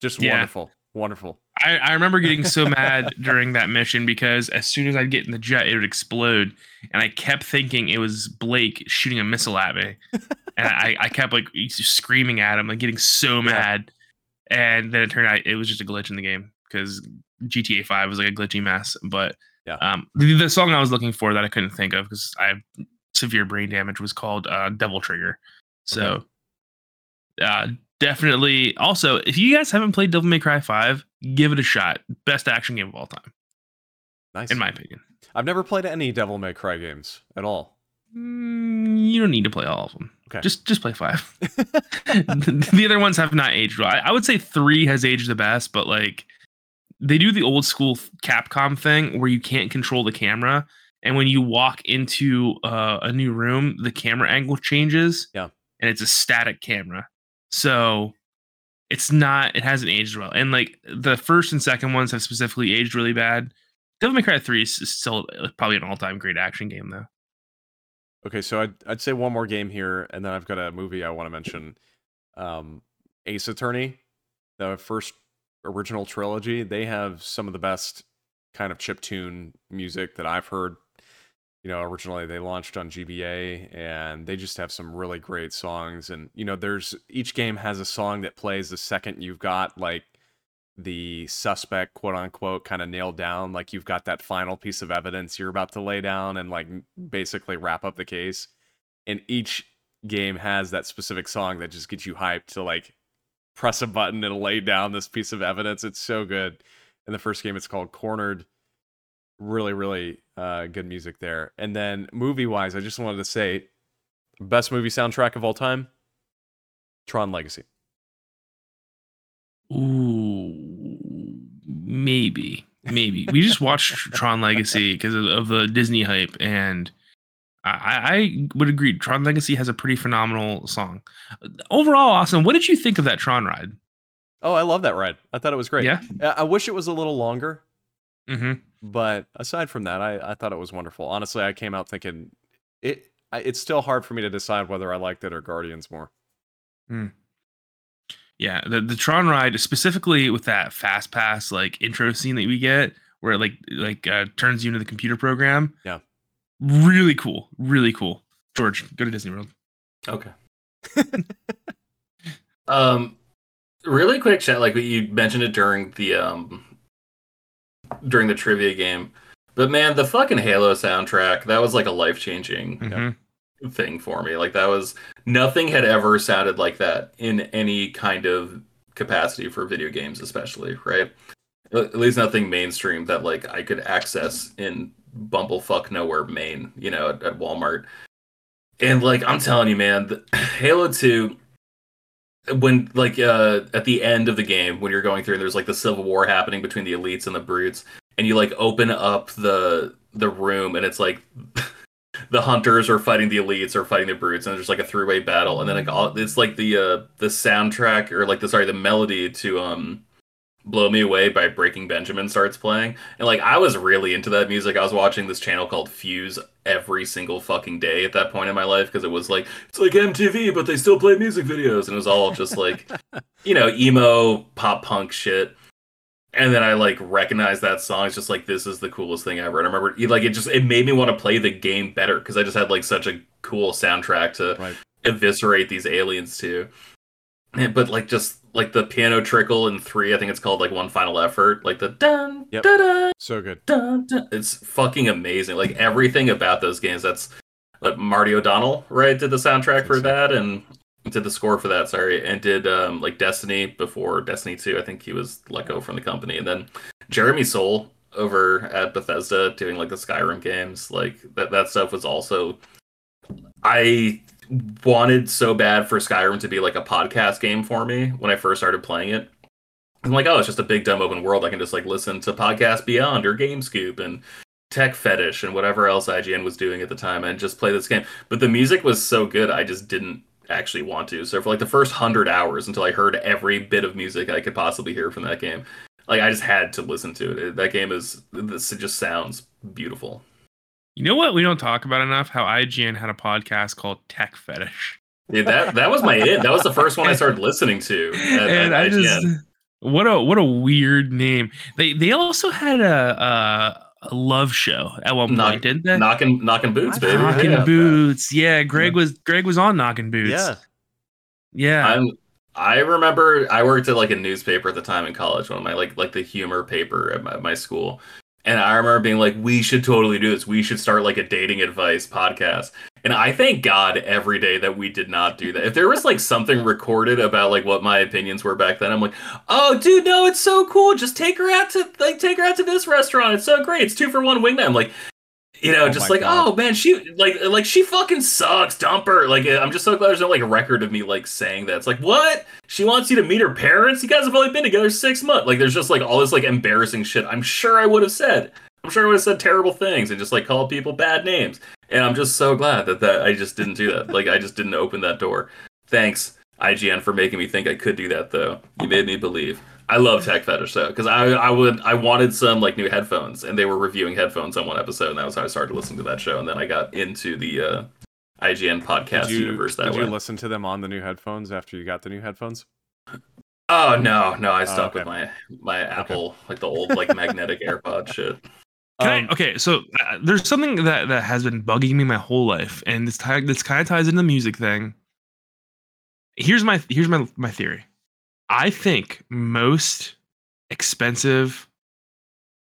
just Yeah. wonderful, wonderful. I, I remember getting so mad during that mission because as soon as I'd get in the jet, it would explode, and I kept thinking it was Blake shooting a missile at me, and I, I kept like screaming at him, like getting so mad, and then it turned out it was just a glitch in the game because GTA Five was like a glitchy mess. But Yeah. um, the, the song I was looking for that I couldn't think of because I have severe brain damage was called uh, Devil Trigger. So uh, definitely. Also, if you guys haven't played Devil May Cry Five, give it a shot. Best action game of all time, Nice. in my opinion. I've never played any Devil May Cry games at all. Mm, you don't need to play all of them. Okay. Just just play five. the [laughs] [laughs] the other ones have not aged well. I, I would say three has aged the best, but like they do the old school Capcom thing where you can't control the camera, and when you walk into uh, a new room, the camera angle changes. Yeah. and it's a static camera, so it's not. It hasn't aged well, and like the first and second ones have specifically aged really bad. Devil May Cry Three is still uh, probably an all time great action game though. Okay, so I'd I'd say one more game here, and then I've got a movie I want to mention. Um, Ace Attorney, the first original trilogy. They have some of the best kind of chip tune music that I've heard. You know, originally they launched on GBA, and they just have some really great songs. And you know, there's each game has a song that plays the second you've got like the suspect quote unquote kind of nailed down like you've got that final piece of evidence you're about to lay down and like basically wrap up the case and each game has that specific song that just gets you hyped to like press a button and lay down this piece of evidence. It's so good. In the first game it's called cornered. Really really uh good music there. And then movie wise i just wanted to say best movie soundtrack of all time? Tron legacy. Ooh, maybe, maybe. We just watched Tron Legacy because of, of the Disney hype, and I, I would agree. Tron Legacy has a pretty phenomenal song. Overall, awesome. What did you think of that Tron ride? oh i love that ride i thought it was great Yeah. I- wish it was a little longer Mm-hmm. but aside from that, I, I thought it was wonderful. Honestly, I came out thinking it. I, it's still hard for me to decide whether I liked it or Guardians more. Yeah, the the Tron ride specifically with that fast pass like intro scene that we get, where it like like uh, turns you into the computer program. Yeah. Really cool, really cool. George, go to Disney World. Okay. um, really quick chat. Like you mentioned it during the um during the trivia game, but man, the fucking Halo soundtrack that was like a life changing Mhm. thing for me. Like that was nothing had ever sounded like that in any kind of capacity for video games, especially right. At least nothing mainstream that like I could access in bumblefuck nowhere Maine, you know, at, at Walmart. And like I'm telling you, man, the, [sighs] Halo Two, when like uh at the end of the game when you're going through, and there's like the civil war happening between the elites and the brutes, and you like open up the the room, and it's like [laughs] the hunters are fighting the elites or fighting the brutes, and there's like a three way battle, and then like all, it's like the uh the soundtrack or like the sorry the melody to um Blow Me Away by Breaking Benjamin starts playing. And like I was really into that music. I was watching this channel called Fuse every single fucking day at that point in my life because it was like it's like MTV but they still play music videos and it was all just like [laughs] you know, emo pop punk shit. And then I like recognized that song. It's just like this is the coolest thing ever. And I remember like it just it made me want to play the game better because I just had like such a cool soundtrack to Right. eviscerate these aliens to. And- But like just like the piano trickle in three, I think it's called like one final effort. Like the dun Yep. da da So good. dun, dun. It's fucking amazing. Like everything about those games. That's like Marty O'Donnell, right? Did the soundtrack for that and did the score for that. Sorry, and did um like Destiny before Destiny Two. I think he was let go from the company, and then Jeremy Soule over at Bethesda doing like the Skyrim games. Like that that stuff was also. I wanted so bad for Skyrim to be like a podcast game for me when I first started playing it. I'm like, oh, it's just a big dumb open world. I can just like listen to Podcast Beyond or GameScoop and Tech Fetish and whatever else IGN was doing at the time and just play this game. But the music was so good, I just didn't actually want to. So for like the first hundred hours until I heard every bit of music I could possibly hear from that game, like I just had to listen to it. That game is this it just sounds beautiful. You know what we don't talk about enough? How IGN had a podcast called Tech Fetish. Dude, that that was my it. That was the first one I started [laughs] listening to. At, and at I IGN. just what a what a weird name. They they also had a a, a love show at one point, Knock- didn't they? knocking knocking boots, baby. Knocking Yeah. boots. Yeah, Greg was Greg was on knocking boots. Yeah. Yeah. I'm I remember I worked at like a newspaper at the time in college, one of my like like the humor paper at my, my school. And I remember being like, we should totally do this. We should start like a dating advice podcast. And I thank God every day that we did not do that. If there was like something recorded about like what my opinions were back then, I'm like, oh dude, no, it's so cool. Just take her out to like take her out to this restaurant. It's so great. It's two for one wingman. I'm like, you know, Oh just like, God. oh man, she like like she fucking sucks. Dump her. Like I'm just so glad there's no like record of me like saying that. It's like what? She wants you to meet her parents. You guys have only been together six months. Like there's just like all this like embarrassing shit. I'm sure I would have said. I'm sure I would have said terrible things and just like called people bad names. And I'm just so glad that that I just didn't do that. like I just didn't open that door. Thanks IGN for making me think I could do that though. You made me believe. I love Tech Fetish though, because I I would I wanted some like new headphones, and they were reviewing headphones on one episode, and that was how I started listening to that show, and then I got into the uh, IGN podcast Did you, universe that did way. you listen to them on the new headphones after you got the new headphones? oh no, no, I stuck okay. with my my Apple like the old like magnetic [laughs] AirPod shit. Can Um, I, okay, so uh, there's something that that has been bugging me my whole life, and this ti- this kind of ties into the music thing. Here's my here's my my theory. I think most expensive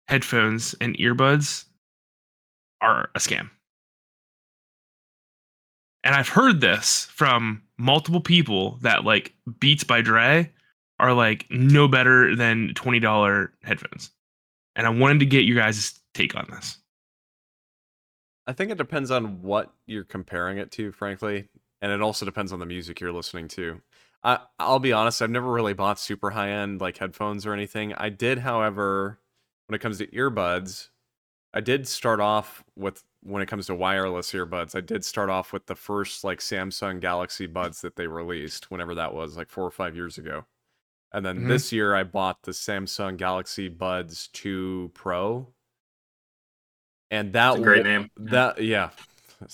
headphones and earbuds are a scam. And I've heard this from multiple people that like Beats by Dre are like no better than $20 headphones. And I wanted to get your guys' take on this. I think it depends on what you're comparing it to, frankly, and it also depends on the music you're listening to. I I'll be honest, I've never really bought super high end like headphones or anything. I did, however, when it comes to earbuds, I did start off with when it comes to wireless earbuds, I did start off with the first like Samsung Galaxy Buds that they released, whenever that was, like four or five years ago. And then Mhm. this year I bought the Samsung Galaxy Buds 2 Pro. And that It's a great wa- name. that yeah. [laughs]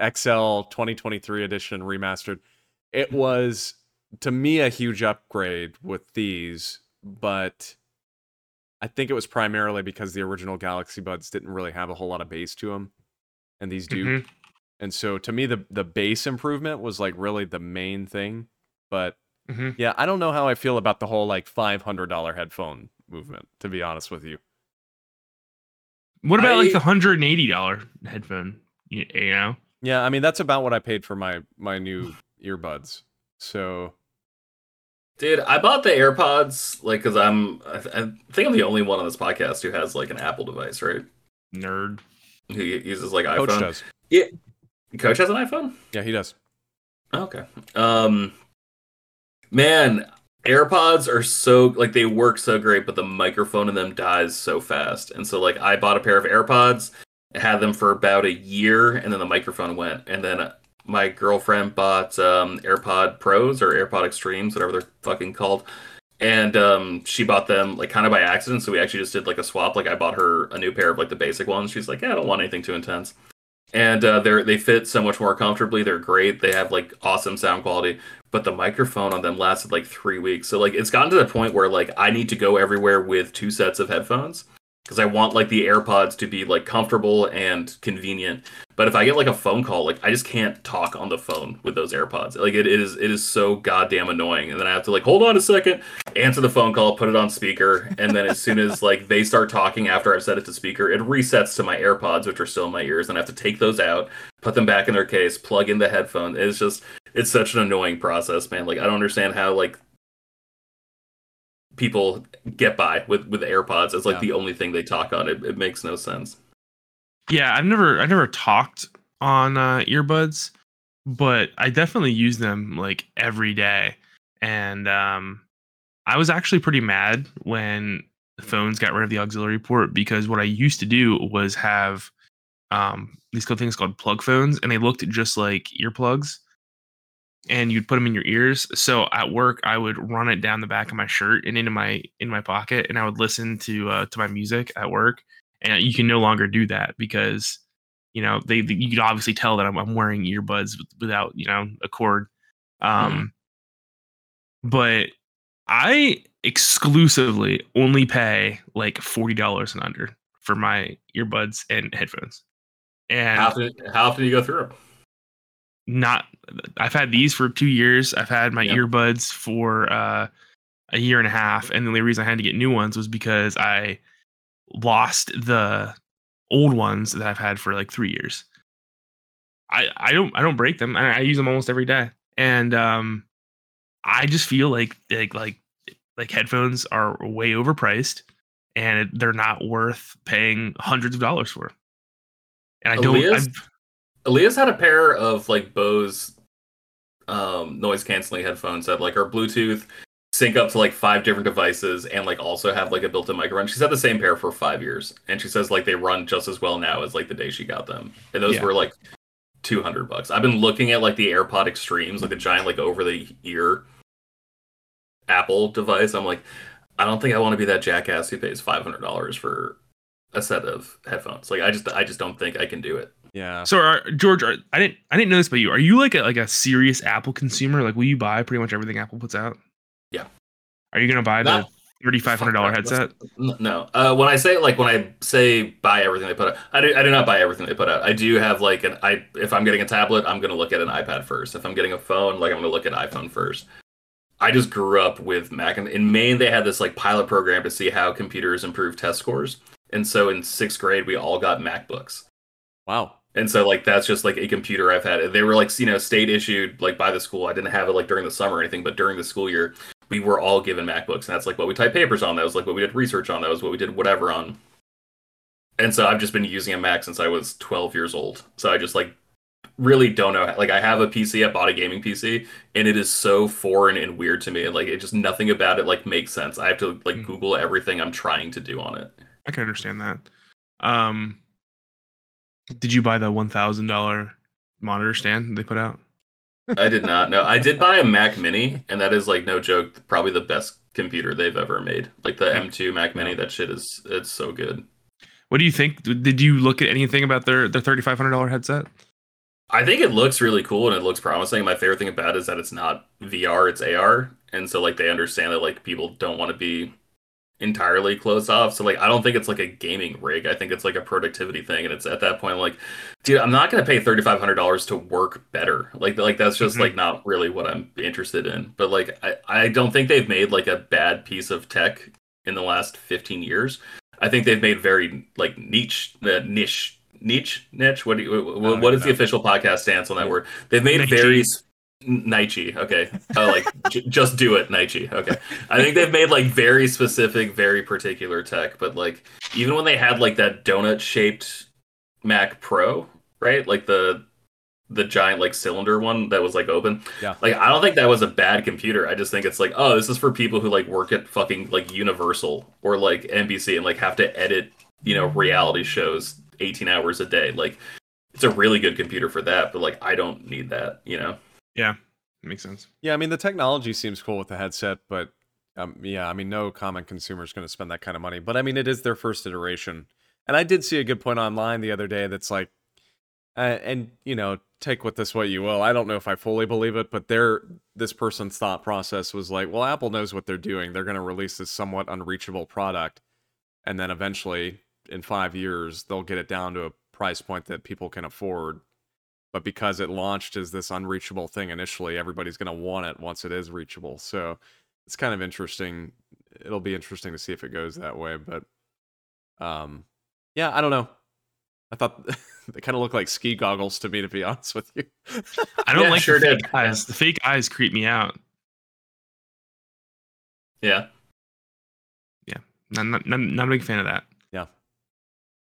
XL 2023 edition remastered. It was to me a huge upgrade with these, but I think it was primarily because the original Galaxy Buds didn't really have a whole lot of bass to them, and these do. Mhm. And so to me, the the bass improvement was like really the main thing. But Mhm. yeah, I don't know how I feel about the whole like five hundred dollar headphone movement. To be honest with you, What about like the hundred and eighty dollar headphone? You, you know, yeah, I mean that's about what I paid for my my new earbuds. So Dude, I bought the AirPods like because I'm I, th- I think I'm the only one on this podcast who has like an Apple device, right? nerd. Who uses like iPhone. Coach does. Coach has an iPhone. Yeah, he does. Okay. Um man, AirPods are so like they work so great, but the microphone in them dies so fast. And so like I bought a pair of AirPods, had them for about a year, and then the microphone went. And then my girlfriend bought um AirPod Pros or AirPod Extremes, whatever they're fucking called. and um, she bought them like kind of by accident. So we actually just did like a swap. Like I bought her a new pair of like the basic ones. She's like, yeah, I don't want anything too intense. And uh, they're they fit so much more comfortably. They're great. They have like awesome sound quality. But the microphone on them lasted like three weeks. So like it's gotten to the point where like I need to go everywhere with two sets of headphones because I want like the AirPods to be like comfortable and convenient. But if I get like a phone call, like I just can't talk on the phone with those AirPods. Like it, is it is so goddamn annoying. And then I have to like hold on a second, answer the phone call, put it on speaker, and then as soon as like they start talking after I've set it to speaker, it resets to my AirPods, which are still in my ears, and I have to take those out, put them back in their case, plug in the headphone. It's just it's such an annoying process, man. Like I don't understand how like people get by with with AirPods as like Yeah. the only thing they talk on. It, it makes no sense. Yeah, I've never I've never talked on uh, earbuds, but I definitely use them like every day. And um, I was actually pretty mad when the phones got rid of the auxiliary port because what I used to do was have um, these things called plug phones, and they looked just like earplugs. And you'd put them in your ears. So at work, I would run it down the back of my shirt and into my in my pocket, and I would listen to uh, to my music at work and you can no longer do that because you know they, they- you can obviously tell that I'm, I'm wearing earbuds without you know a cord um but i exclusively only pay like $40 and under for my earbuds and headphones and How often how often do you go through? 'em? not I've had these for two years. I've had my Yep. earbuds for uh, a year and a half, and the only reason I had to get new ones was because I lost the old ones that I've had for like three years. I I don't I don't break them. I, I use them almost every day, and um, I just feel like like like like headphones are way overpriced, and they're not worth paying hundreds of dollars for. And I don't. Aaliyah's- had a pair of like Bose um, noise canceling headphones that like are Bluetooth, sync up to like five different devices, and like also have like a built-in microphone. She's had the same pair for five years, and she says like they run just as well now as like the day she got them. And those Yeah. were like two hundred bucks. I've been looking at like the AirPod Extremes, like the giant like over the ear Apple device. I'm like, I don't think I want to be that jackass who pays five hundred dollars for a set of headphones. Like I just I just don't think I can do it. Yeah. So, are, George, are, I didn't I didn't know this about you. Are you like a like a serious Apple consumer? Like, will you buy pretty much everything Apple puts out? Yeah. Are you gonna buy the thirty five hundred dollar headset? No. Uh, when I say like when I say buy everything they put out, I do, I do not buy everything they put out. I do have like an I if I'm getting a tablet, I'm gonna look at an iPad first. If I'm getting a phone, like I'm gonna look at iPhone first. I just grew up with Mac, and in Maine they had this like pilot program to see how computers improve test scores, and so in sixth grade we all got MacBooks. Wow. And so like that's just like a computer I've had. They were like you know state issued like by the school. I didn't have it like during the summer or anything, but during the school year, we were all given MacBooks, and that's like what we typed papers on. That was like what we did research on. That was what we did whatever on. And so I've just been using a Mac since I was 12 years old. So I just like really don't know. Like I have a PC, I bought a gaming PC, and it is so foreign and weird to me. And like it just nothing about it like makes sense. I have to like Hmm. Google everything I'm trying to do on it. I can understand that. Um, did you buy the one thousand dollar monitor stand they put out? I did not No, I did [laughs] buy a Mac Mini, and that is like no joke, probably the best computer they've ever made. Like the M2 Mac Mini, that shit is it's so good. What do you think? Did you look at anything about their their thirty five hundred dollar headset? I think it looks really cool and it looks promising. My favorite thing about it is that it's not VR, it's AR, and so like they understand that like people don't want to be entirely closed off. So like I don't think it's like a gaming rig. I think it's like a productivity thing, and it's at that point like, dude, I'm not gonna pay thirty five hundred dollars to work better. Like like that's just Mhm. like not really what I'm interested in. But like I I don't think they've made like a bad piece of tech in the last fifteen years. I think they've made very like niche uh, niche niche niche. What do you, what, what is know. the official podcast stance on that word? They've made very Nike. Okay, uh, like j- just do it, Nike. Okay, I think they've made like very specific, very particular tech. But like even when they had like that donut shaped Mac Pro, right? Like the the giant like cylinder one that was like open. Yeah. Like I don't think that was a bad computer. I just think it's like, oh, this is for people who like work at fucking like Universal or like NBC and like have to edit, you know, reality shows 18 hours a day. Like it's a really good computer for that, but like I don't need that, you know. Yeah, makes sense. Yeah, I mean the technology seems cool with the headset, but Um, yeah, I mean, no common consumer is going to spend that kind of money, but I mean, it is their first iteration. And I did see a good point online the other day that's like, uh, and you know, take with this what you will. I don't know if I fully believe it, but their this person's thought process was like, well, Apple knows what they're doing. They're going to release this somewhat unreachable product, and then eventually, in five years, they'll get it down to a price point that people can afford. But because it launched as this unreachable thing initially, everybody's going to want it once it is reachable. So it's kind of interesting. It'll be interesting to see if it goes that way. But um, yeah, I don't know. I thought [laughs] they kind of look like ski goggles to me, to be [laughs] honest with you. I don't Yeah, like sure the fake did. eyes. The fake eyes creep me out. Yeah. Not, not, not, not a big fan of that. Yeah.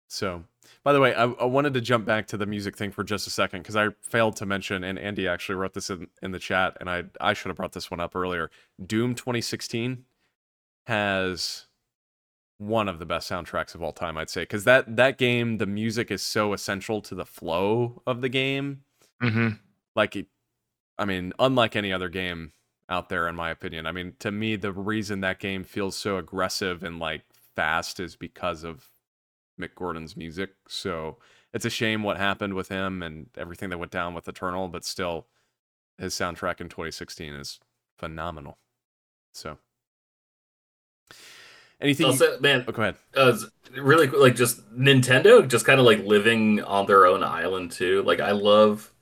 So, by the way, I, I wanted to jump back to the music thing for just a second because I failed to mention, and Andy actually wrote this in, in the chat, and I I should have brought this one up earlier. Doom 2016 has one of the best soundtracks of all time, I'd say, because that that game, the music is so essential to the flow of the game. hmm Like, it, I mean, unlike any other game out there, in my opinion. I mean, to me, the reason that game feels so aggressive and like fast is because of Mick Gordon's music. So it's a shame what happened with him and everything that went down with Eternal, but still, his soundtrack in 2016 is phenomenal. So, anything? Also, man, oh, go ahead. uh, really like just Nintendo just kind of like living on their own island too. Like I love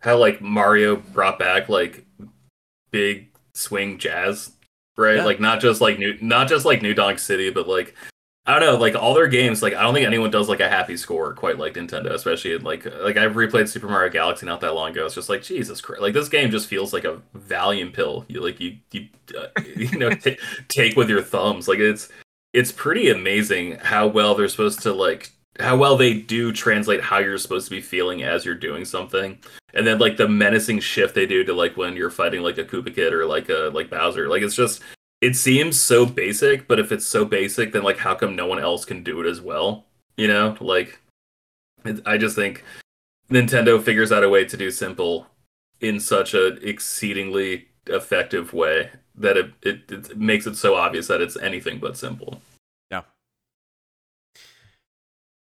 how like Mario brought back like big swing jazz, right? Yeah. Like not just like new, not just like New Donk City, but like I don't know, like all their games. Like I don't think anyone does like a happy score quite like Nintendo, especially in like like I've replayed Super Mario Galaxy not that long ago. It's just like Jesus Christ, like this game just feels like a Valium pill. You like you you uh, [laughs] you know t- take with your thumbs. Like it's it's pretty amazing how well they're supposed to like how well they do translate how you're supposed to be feeling as you're doing something and then like the menacing shift they do to like when you're fighting like a Koopa Kid or like a like Bowser like it's just it seems so basic but if it's so basic then like how come no one else can do it as well you know like it, I just think Nintendo figures out a way to do simple in such a exceedingly effective way that it, it, it makes it so obvious that it's anything but simple. Yeah.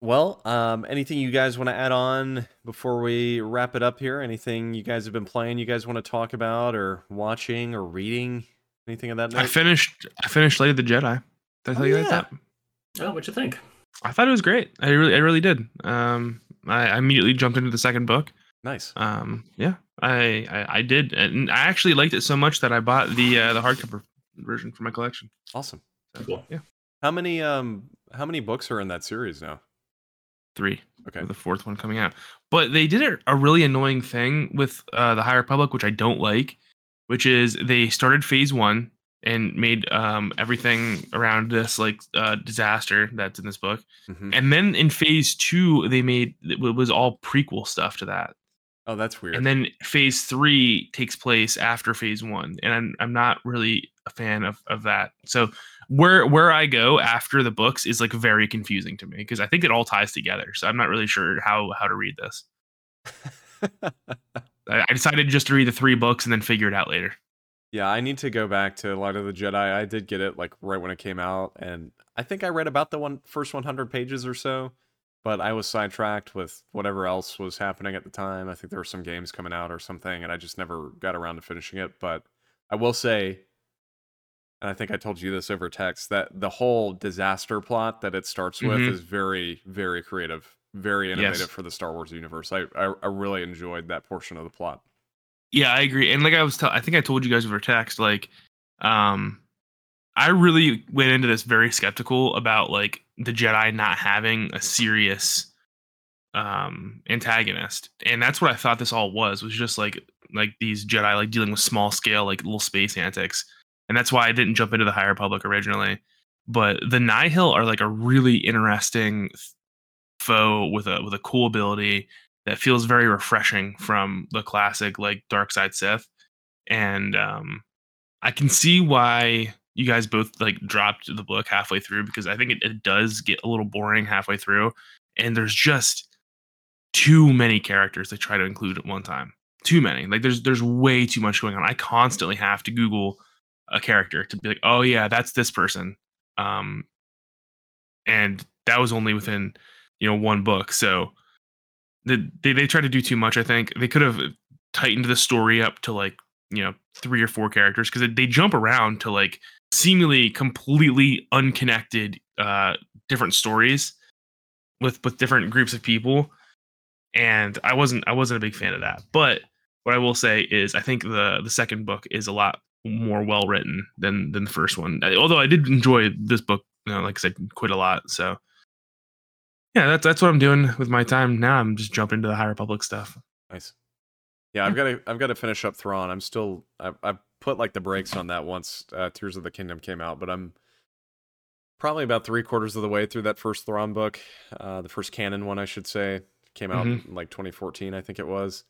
Well, um, anything you guys want to add on before we wrap it up here? Anything you guys have been playing? You guys want to talk about, or watching, or reading? Anything of that I finished. I finished Light of the Jedi. Did I tell Oh, you guys yeah. that? Oh, what'd you think? I thought it was great. I really, I really did. Um, I, I immediately jumped into the second book. nice. Um, yeah, I, I, I did, and I actually liked it so much that I bought the uh, the hardcover version for my collection. Awesome. So, Cool. Yeah, How many um how many books are in that series now? three. Okay. with the fourth one coming out. But they did a, a really annoying thing with uh, the High Republic, which I don't like, which is they started phase one and made um, everything around this like uh, disaster that's in this book, Mhm. and then in phase two they made it was all prequel stuff to that, Oh, that's weird. and then phase three takes place after phase one, and I'm, I'm not really a fan of of that. So where where I go after the books is like very confusing to me because I think it all ties together. So I'm not really sure how how to read this. [laughs] I decided just to read the three books and then figure it out later. yeah, I need to go back to Light of the Jedi. I did get it like right when it came out, and I think I read about the one first 100 pages or so, but I was sidetracked with whatever else was happening at the time. I think there were some games coming out or something, and I just never got around to finishing it. But I will say, and I think I told you this over text, that the whole disaster plot that it starts with Mhm. is very, very creative, very innovative Yes. for the Star Wars universe. I, I I really enjoyed that portion of the plot. Yeah, I agree. And like I was, tell- I think I told you guys over text, like, um, I really went into this very skeptical about like the Jedi not having a serious um antagonist and that's what i thought this all was was just like like these jedi like dealing with small scale like little space antics and that's why i didn't jump into the high republic originally but the nihil are like a really interesting foe with a with a cool ability that feels very refreshing from the classic like dark side sith. And um i can see why you guys both like dropped the book halfway through because i think it, it does get a little boring halfway through. And there's just too many characters they try to include at one time. Too many. Like there's there's way too much going on. I constantly have to google a character to be like, oh yeah, that's this person. Um, and that was only within you know one book. So they they, they tried to do too much. I think they could have tightened the story up to like you know three or four characters because they jump around to like seemingly completely unconnected uh different stories with with different groups of people and i wasn't i wasn't a big fan of that but what i will say is i think the the second book is a lot more well written than than the first one although i did enjoy this book you know like i said quite a lot so yeah that's that's what i'm doing with my time now i'm just jumping into the high republic stuff Nice. Yeah, I've got to I've got to finish up Thrawn. I'm still I I put like the brakes on that once uh, Tears of the Kingdom came out, but I'm probably about three quarters of the way through that first Thrawn book, uh, the first canon one, I should say, came out in like 2014, I think it was.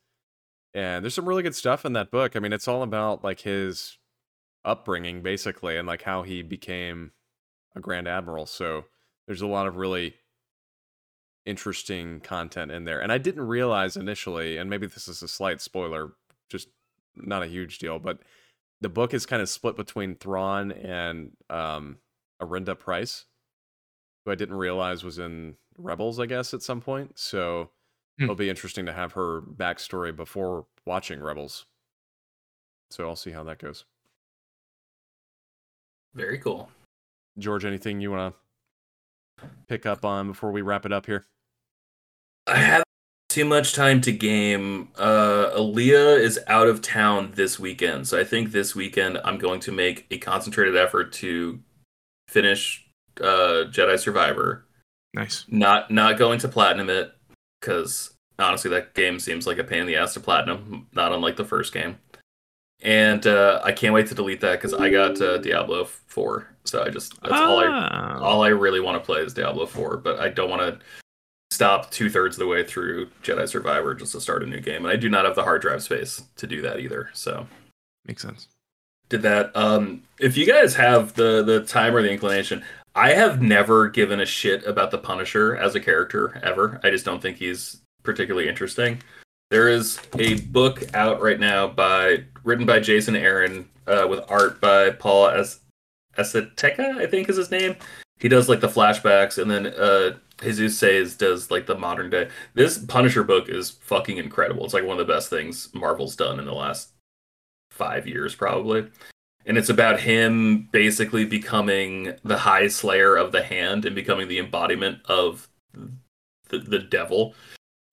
And there's some really good stuff in that book. I mean, it's all about like his upbringing, basically, and like how he became a Grand Admiral. So there's a lot of really interesting content in there. And I didn't realize initially, and maybe this is a slight spoiler, just not a huge deal, but the book is kind of split between Thrawn and um, Arihnda Pryce, who I didn't realize was in Rebels, I guess, at some point. So Hmm. it'll be interesting to have her backstory before watching Rebels. So I'll see how that goes. Very cool. George, anything you want to pick up on before we wrap it up here? I have too much time to game. Uh, Aaliyah is out of town this weekend, so I think this weekend I'm going to make a concentrated effort to finish uh, Jedi Survivor. nice Not not going to platinum it because honestly, that game seems like a pain in the ass to platinum. Not unlike the first game. And uh, I can't wait to delete that because I got uh, Diablo four. So I just that's all I Ah. all I really want to play is Diablo 4, but I don't want to stop two thirds of the way through Jedi Survivor just to start a new game. And I do not have the hard drive space to do that either. So makes sense did that. Um, if you guys have the the time or the inclination, I have never given a shit about the Punisher as a character ever. I just don't think he's particularly interesting. There is a book out right now by written by Jason Aaron uh, with art by Paul Es- Esateca, I think is his name. He does like the flashbacks, and then uh, Jesús Saiz does like the modern day. This Punisher book is fucking incredible. It's like one of the best things Marvel's done in the last five years, probably. And it's about him basically becoming the High Slayer of the Hand and becoming the embodiment of the, the devil.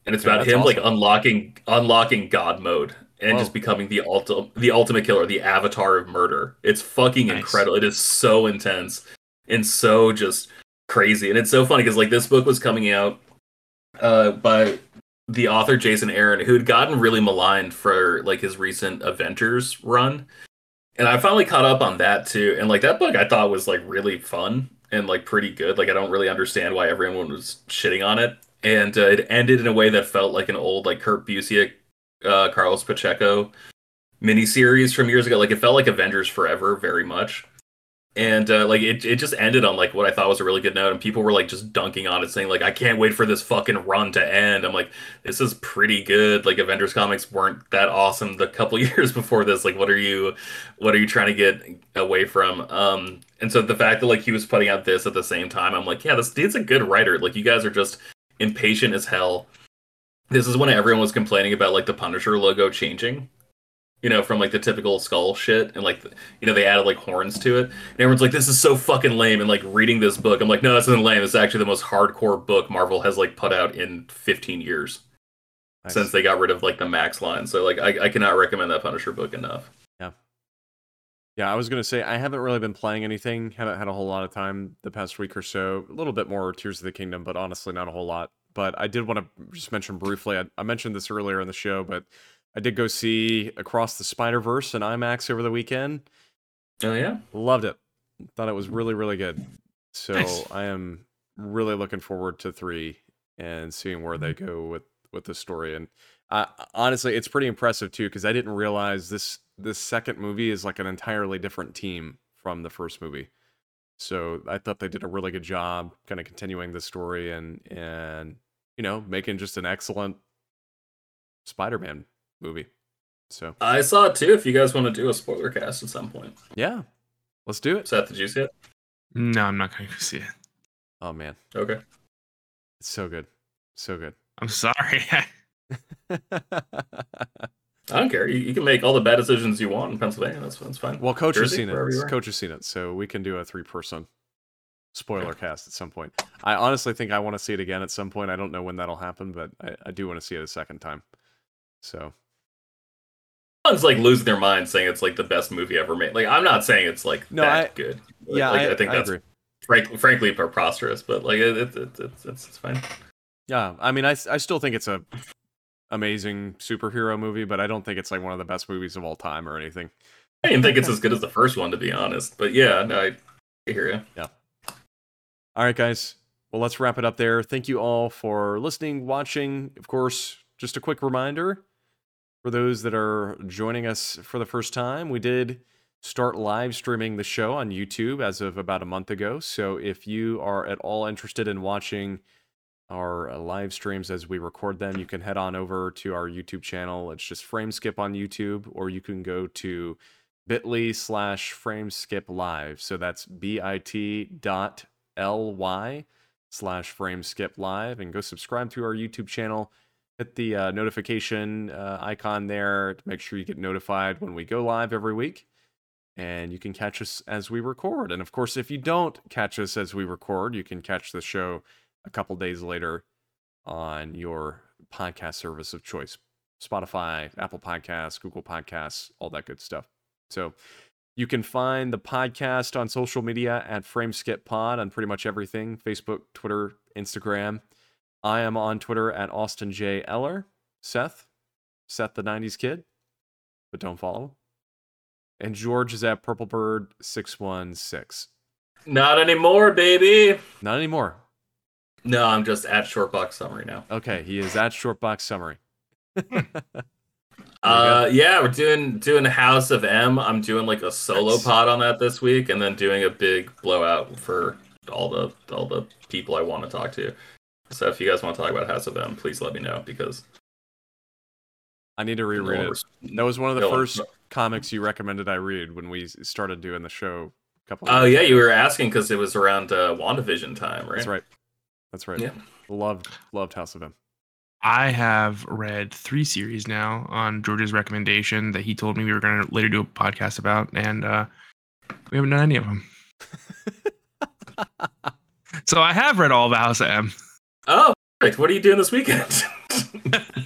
And it's Yeah, about him like unlocking unlocking God mode and Whoa. just becoming the ulti- the ultimate killer, the avatar of murder. It's fucking Nice. incredible. It is so intense and so just crazy. And it's so funny because like this book was coming out uh, by the author Jason Aaron, who had gotten really maligned for like his recent Avengers run. And I finally caught up on that too. And like that book I thought was like really fun and like pretty good. Like I don't really understand why everyone was shitting on it. And uh, it ended in a way that felt like an old like Kurt Busiek, uh, Carlos Pacheco miniseries from years ago. Like it felt like Avengers Forever very much. And uh, like it, it just ended on like what I thought was a really good note, and people were like just dunking on it, saying like I can't wait for this fucking run to end. I'm like, this is pretty good. Like Avengers comics weren't that awesome the couple [laughs] years before this. Like, what are you, what are you trying to get away from? Um, and so the fact that like he was putting out this at the same time, I'm like, yeah, this dude's a good writer. Like you guys are just impatient as hell. This is when everyone was complaining about like the Punisher logo changing you know, from like the typical skull shit, and like, you know, they added like horns to it, and everyone's like, "This is so fucking lame." And like reading this book, I'm like, "No, this isn't lame. It's actually the most hardcore book Marvel has like put out in 15 years Nice. since they got rid of like the Max line." So like, I, I cannot recommend that Punisher book enough. Yeah, yeah. I was gonna say I haven't really been playing anything. Haven't had a whole lot of time the past week or so. A little bit more Tears of the Kingdom, but honestly, not a whole lot. But I did want to just mention briefly. I, I mentioned this earlier in the show, but I did go see Across the Spider Verse in IMAX over the weekend. Oh yeah, Loved it. Thought it was really, really good. So Nice. I am really looking forward to three and seeing where they go with with the story. And uh, honestly, it's pretty impressive too because I didn't realize this this second movie is like an entirely different team from the first movie. So I thought they did a really good job, kind of continuing the story and and you know making just an excellent Spider-Man movie. So I saw it too. If you guys want to do a spoiler cast at some point, yeah, Let's do it. Seth, did you see it? No, I'm not going to see it. Oh man, Okay. it's so good, so good. [laughs] I'm sorry. [laughs] I don't care. You, you can make all the bad decisions you want in Pennsylvania. That's, that's fine. well, coach has seen it. Coach has seen it, so we can do a three-person spoiler cast at some point. I honestly think I want to see it again at some point. I don't know when that'll happen, but I, I do want to see it a second time. So Everyone's like losing their mind saying it's like the best movie ever made. Like I'm not saying it's like No, that I- good. Like, yeah, like, I, I, think I that's agree. frank, frankly preposterous, but like it, it, it, it's, it's it's fine. Yeah, I mean, I I still think it's a amazing superhero movie, but I don't think it's like one of the best movies of all time or anything. I didn't think it's as good as the first one to be honest, but yeah, no, I, I hear you. Yeah. All right, guys. Well, let's wrap it up there. Thank you all for listening, watching. Of course, just a quick reminder for those that are joining us for the first time, we did start live streaming the show on YouTube as of about a month ago. So if you are at all interested in watching our uh, live streams as we record them, you can head on over to our YouTube channel. It's just Frameskip on YouTube, or you can go to bit.ly slash Frameskip Live. So that's bit dot ly slash Frameskip Live, and go subscribe to our YouTube channel. Hit the uh, notification uh, icon there to make sure you get notified when we go live every week. And you can catch us as we record. And of course, if you don't catch us as we record, you can catch the show a couple days later on your podcast service of choice Spotify, Apple Podcasts, Google Podcasts, all that good stuff. So you can find the podcast on social media at Frameskip Pod on pretty much everything Facebook, Twitter, Instagram. I am on Twitter at Austin J. Eller. Seth, Seth the 90s kid, but don't follow. And George is at PurpleBird616. Not anymore, baby. Not anymore. No, I'm just at Shortbox Summary now. Okay, he is at Shortbox Summary. [laughs] Uh, yeah, we're doing doing House of M. I'm doing like a solo Nice. pod on that this week, and then doing a big blowout for all the all the people I want to talk to. So if you guys want to talk about House of M, please let me know because I need to reread it. That was one of the No one- first comics you recommended I read when we started doing the show a couple. Oh of yeah, you were asking because it was around uh, WandaVision time, right? That's right. That's right. Yeah. Loved loved House of M. I have read three series now on George's recommendation that he told me we were going to later do a podcast about, and uh, we haven't done any of them. [laughs] so I have read all of House of M. Oh, perfect. What are you doing this weekend? [laughs]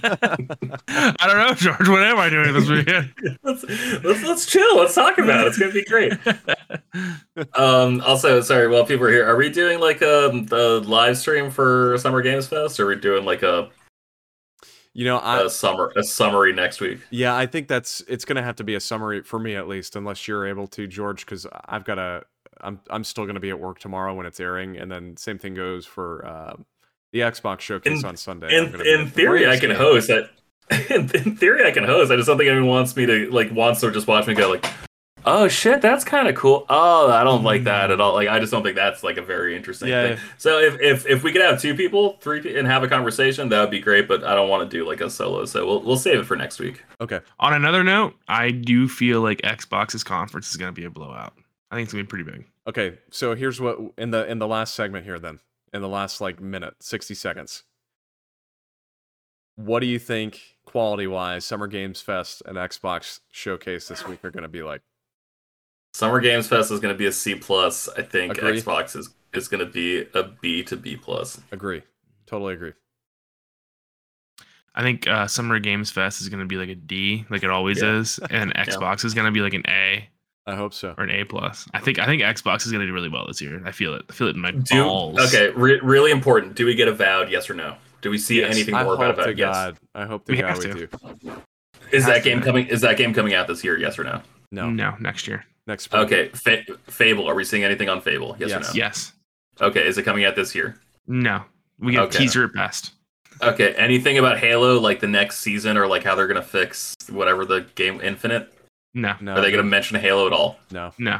I don't know, George. What am I doing this weekend? [laughs] let's, let's let's chill. Let's talk about it. It's gonna be great. [laughs] Um. Also, sorry. While people are here, are we doing like a, the live stream for Summer Games Fest? Or are we doing like a, You know, I a summer a summary next week? yeah, I think that's it's gonna have to be a summary for me at least, unless you're able to, George, because I've got a I'm I'm still gonna be at work tomorrow when it's airing, and then same thing goes for uh, the Xbox showcase In- on Sunday. In in theory, I can host. I, [laughs] in, in theory, I can host. I just don't think anyone wants me to like wants to just watch me go like. Oh shit, that's kind of cool. Oh, I don't like that at all. Like, I just don't think that's like a very interesting Yeah. thing. So if, if if we could have two people, three, pe- and have a conversation, that would be great. But I don't want to do like a solo, so we'll we'll save it for next week. Okay, On another note, I do feel like Xbox's conference is going to be a blowout. I think it's going to be pretty big. okay. So here's what in the in the last segment here, then in the last like minute, sixty seconds. What do you think, quality wise, Summer Games Fest and Xbox Showcase this week are going to be like? Summer Games Fest is going to be a C plus. I think Agree. Xbox is is going to be a B to B plus. Agree, totally agree. I think uh, Summer Games Fest is going to be like a D, like it always Yeah. is, and [laughs] Xbox is going to be like an A I hope so. or an A plus. I think I think Xbox is going to do really well this year. I feel it. I feel it in my Do balls. okay, re- really important. Do we get Avowed? Yes or no? Do we see Yes. anything I more about to it? Yes. God. I hope to We God have we to. do. Is Has that game coming? Is that game coming out this year? Yes or no? No, No, next year. next. spring. Okay, Fa- Fable. Are we seeing anything on Fable? Yes, Yes. or no? Yes. Okay, is it coming out this year? No. We get Okay. a teaser at best. Okay, anything about Halo, like the next season, or like how they're gonna fix whatever the game Infinite? No. No, Are they gonna mention Halo at all? no. No.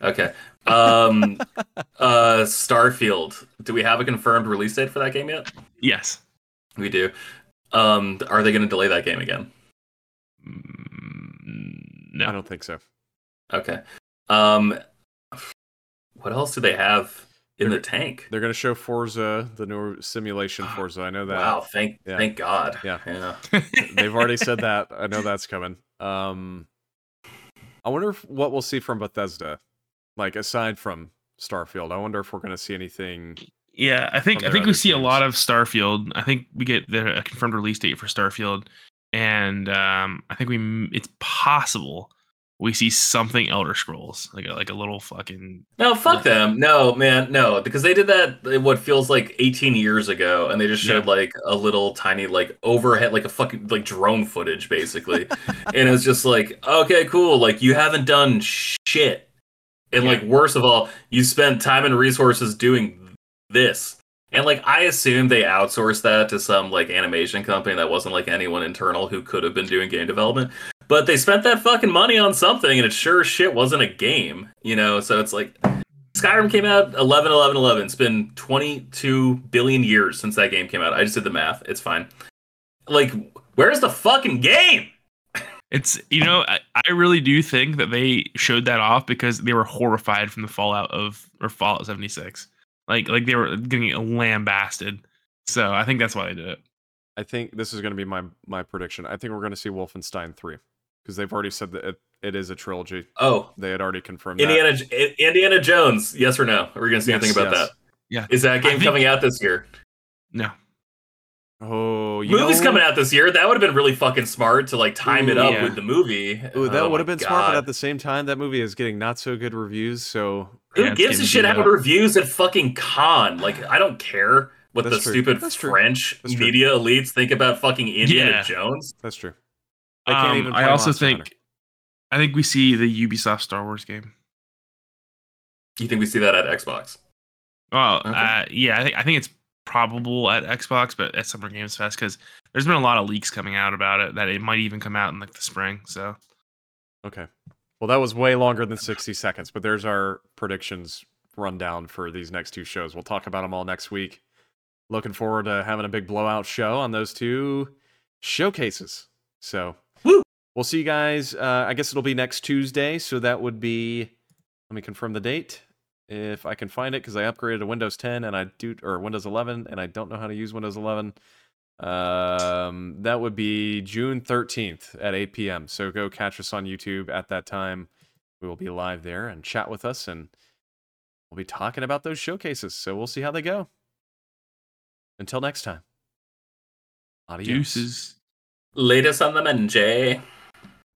Okay. Um, [laughs] uh, Starfield. Do we have a confirmed release date for that game yet? Yes. We do. Um, are they gonna delay that game again? Mm, I don't think so. Okay. Um, what else do they have in the tank? They're going to show Forza, the new simulation [gasps] Forza. I know that. Wow, thank Yeah. thank God. Yeah. yeah. [laughs] They've already said that. I know that's coming. Um, I wonder if, what we'll see from Bethesda, like aside from Starfield. I wonder if we're going to see anything. Yeah, I think I think we see a lot of Starfield. I think we get the a confirmed release date for Starfield, and um, I think we it's possible we see something Elder Scrolls, like a, like a little fucking No, fuck them. No, man, no, because they did that what feels like 18 years ago, and they just showed Yeah. like a little tiny like overhead, like a fucking like drone footage, basically, [laughs] and it was just like, okay, cool, like you haven't done shit, and Yeah. like worst of all, you spent time and resources doing this. And like I assume they outsourced that to some like animation company that wasn't like anyone internal who could have been doing game development. But they spent that fucking money on something and it sure shit wasn't a game, you know? So it's like Skyrim came out 11 11 11. It's been 22 billion years since that game came out. I just did the math. It's fine. Like where's the fucking game? [laughs] It's you know I, I really do think that they showed that off because they were horrified from the fallout of or Fallout 76. Like like they were getting lambasted. So I think that's why they did it. I think this is going to be my my prediction. I think we're going to see Wolfenstein three because they've already said that it, it is a trilogy. Oh, They had already confirmed that. Indiana I- Indiana Jones, yes or no? Are we gonna see Yes, anything about yes. that? Yeah. Is that game think- coming out this year? No. Oh, you Movie's know, coming out this year. That would have been really fucking smart to like time it up yeah. with the movie. Ooh, that Oh would have my been smart, but at the same time, that movie is getting not so good reviews. So Who Yeah, gives a shit beat how reviews at fucking Cannes? Like, I don't care what That's the true. stupid That's. French That's media elites think about fucking Indiana Yeah. Jones. that's true. They can't Um, even I also Monster think Hunter. I think we see the Ubisoft Star Wars game. You think we see that at Xbox? Well, Okay. uh, yeah, I think I think it's probable at Xbox, but at Summer Games Fest because there's been a lot of leaks coming out about it that it might even come out in like the spring. So Okay. Well, that was way longer than 60 seconds, but there's our predictions rundown for these next two shows. We'll talk about them all next week. Looking forward to having a big blowout show on those two showcases. So, Woo! We'll see you guys. Uh, I guess it'll be next Tuesday. So, that would be, let me confirm the date if I can find it because I upgraded to Windows 10 and I do, or Windows 11, and I don't know how to use Windows 11. Um, that would be June 13th at 8 p.m. So go catch us on YouTube at that time. We will be live there and chat with us, and we'll be talking about those showcases. So we'll see how they go. Until next time. Adios. juices. Latest on the Menjay.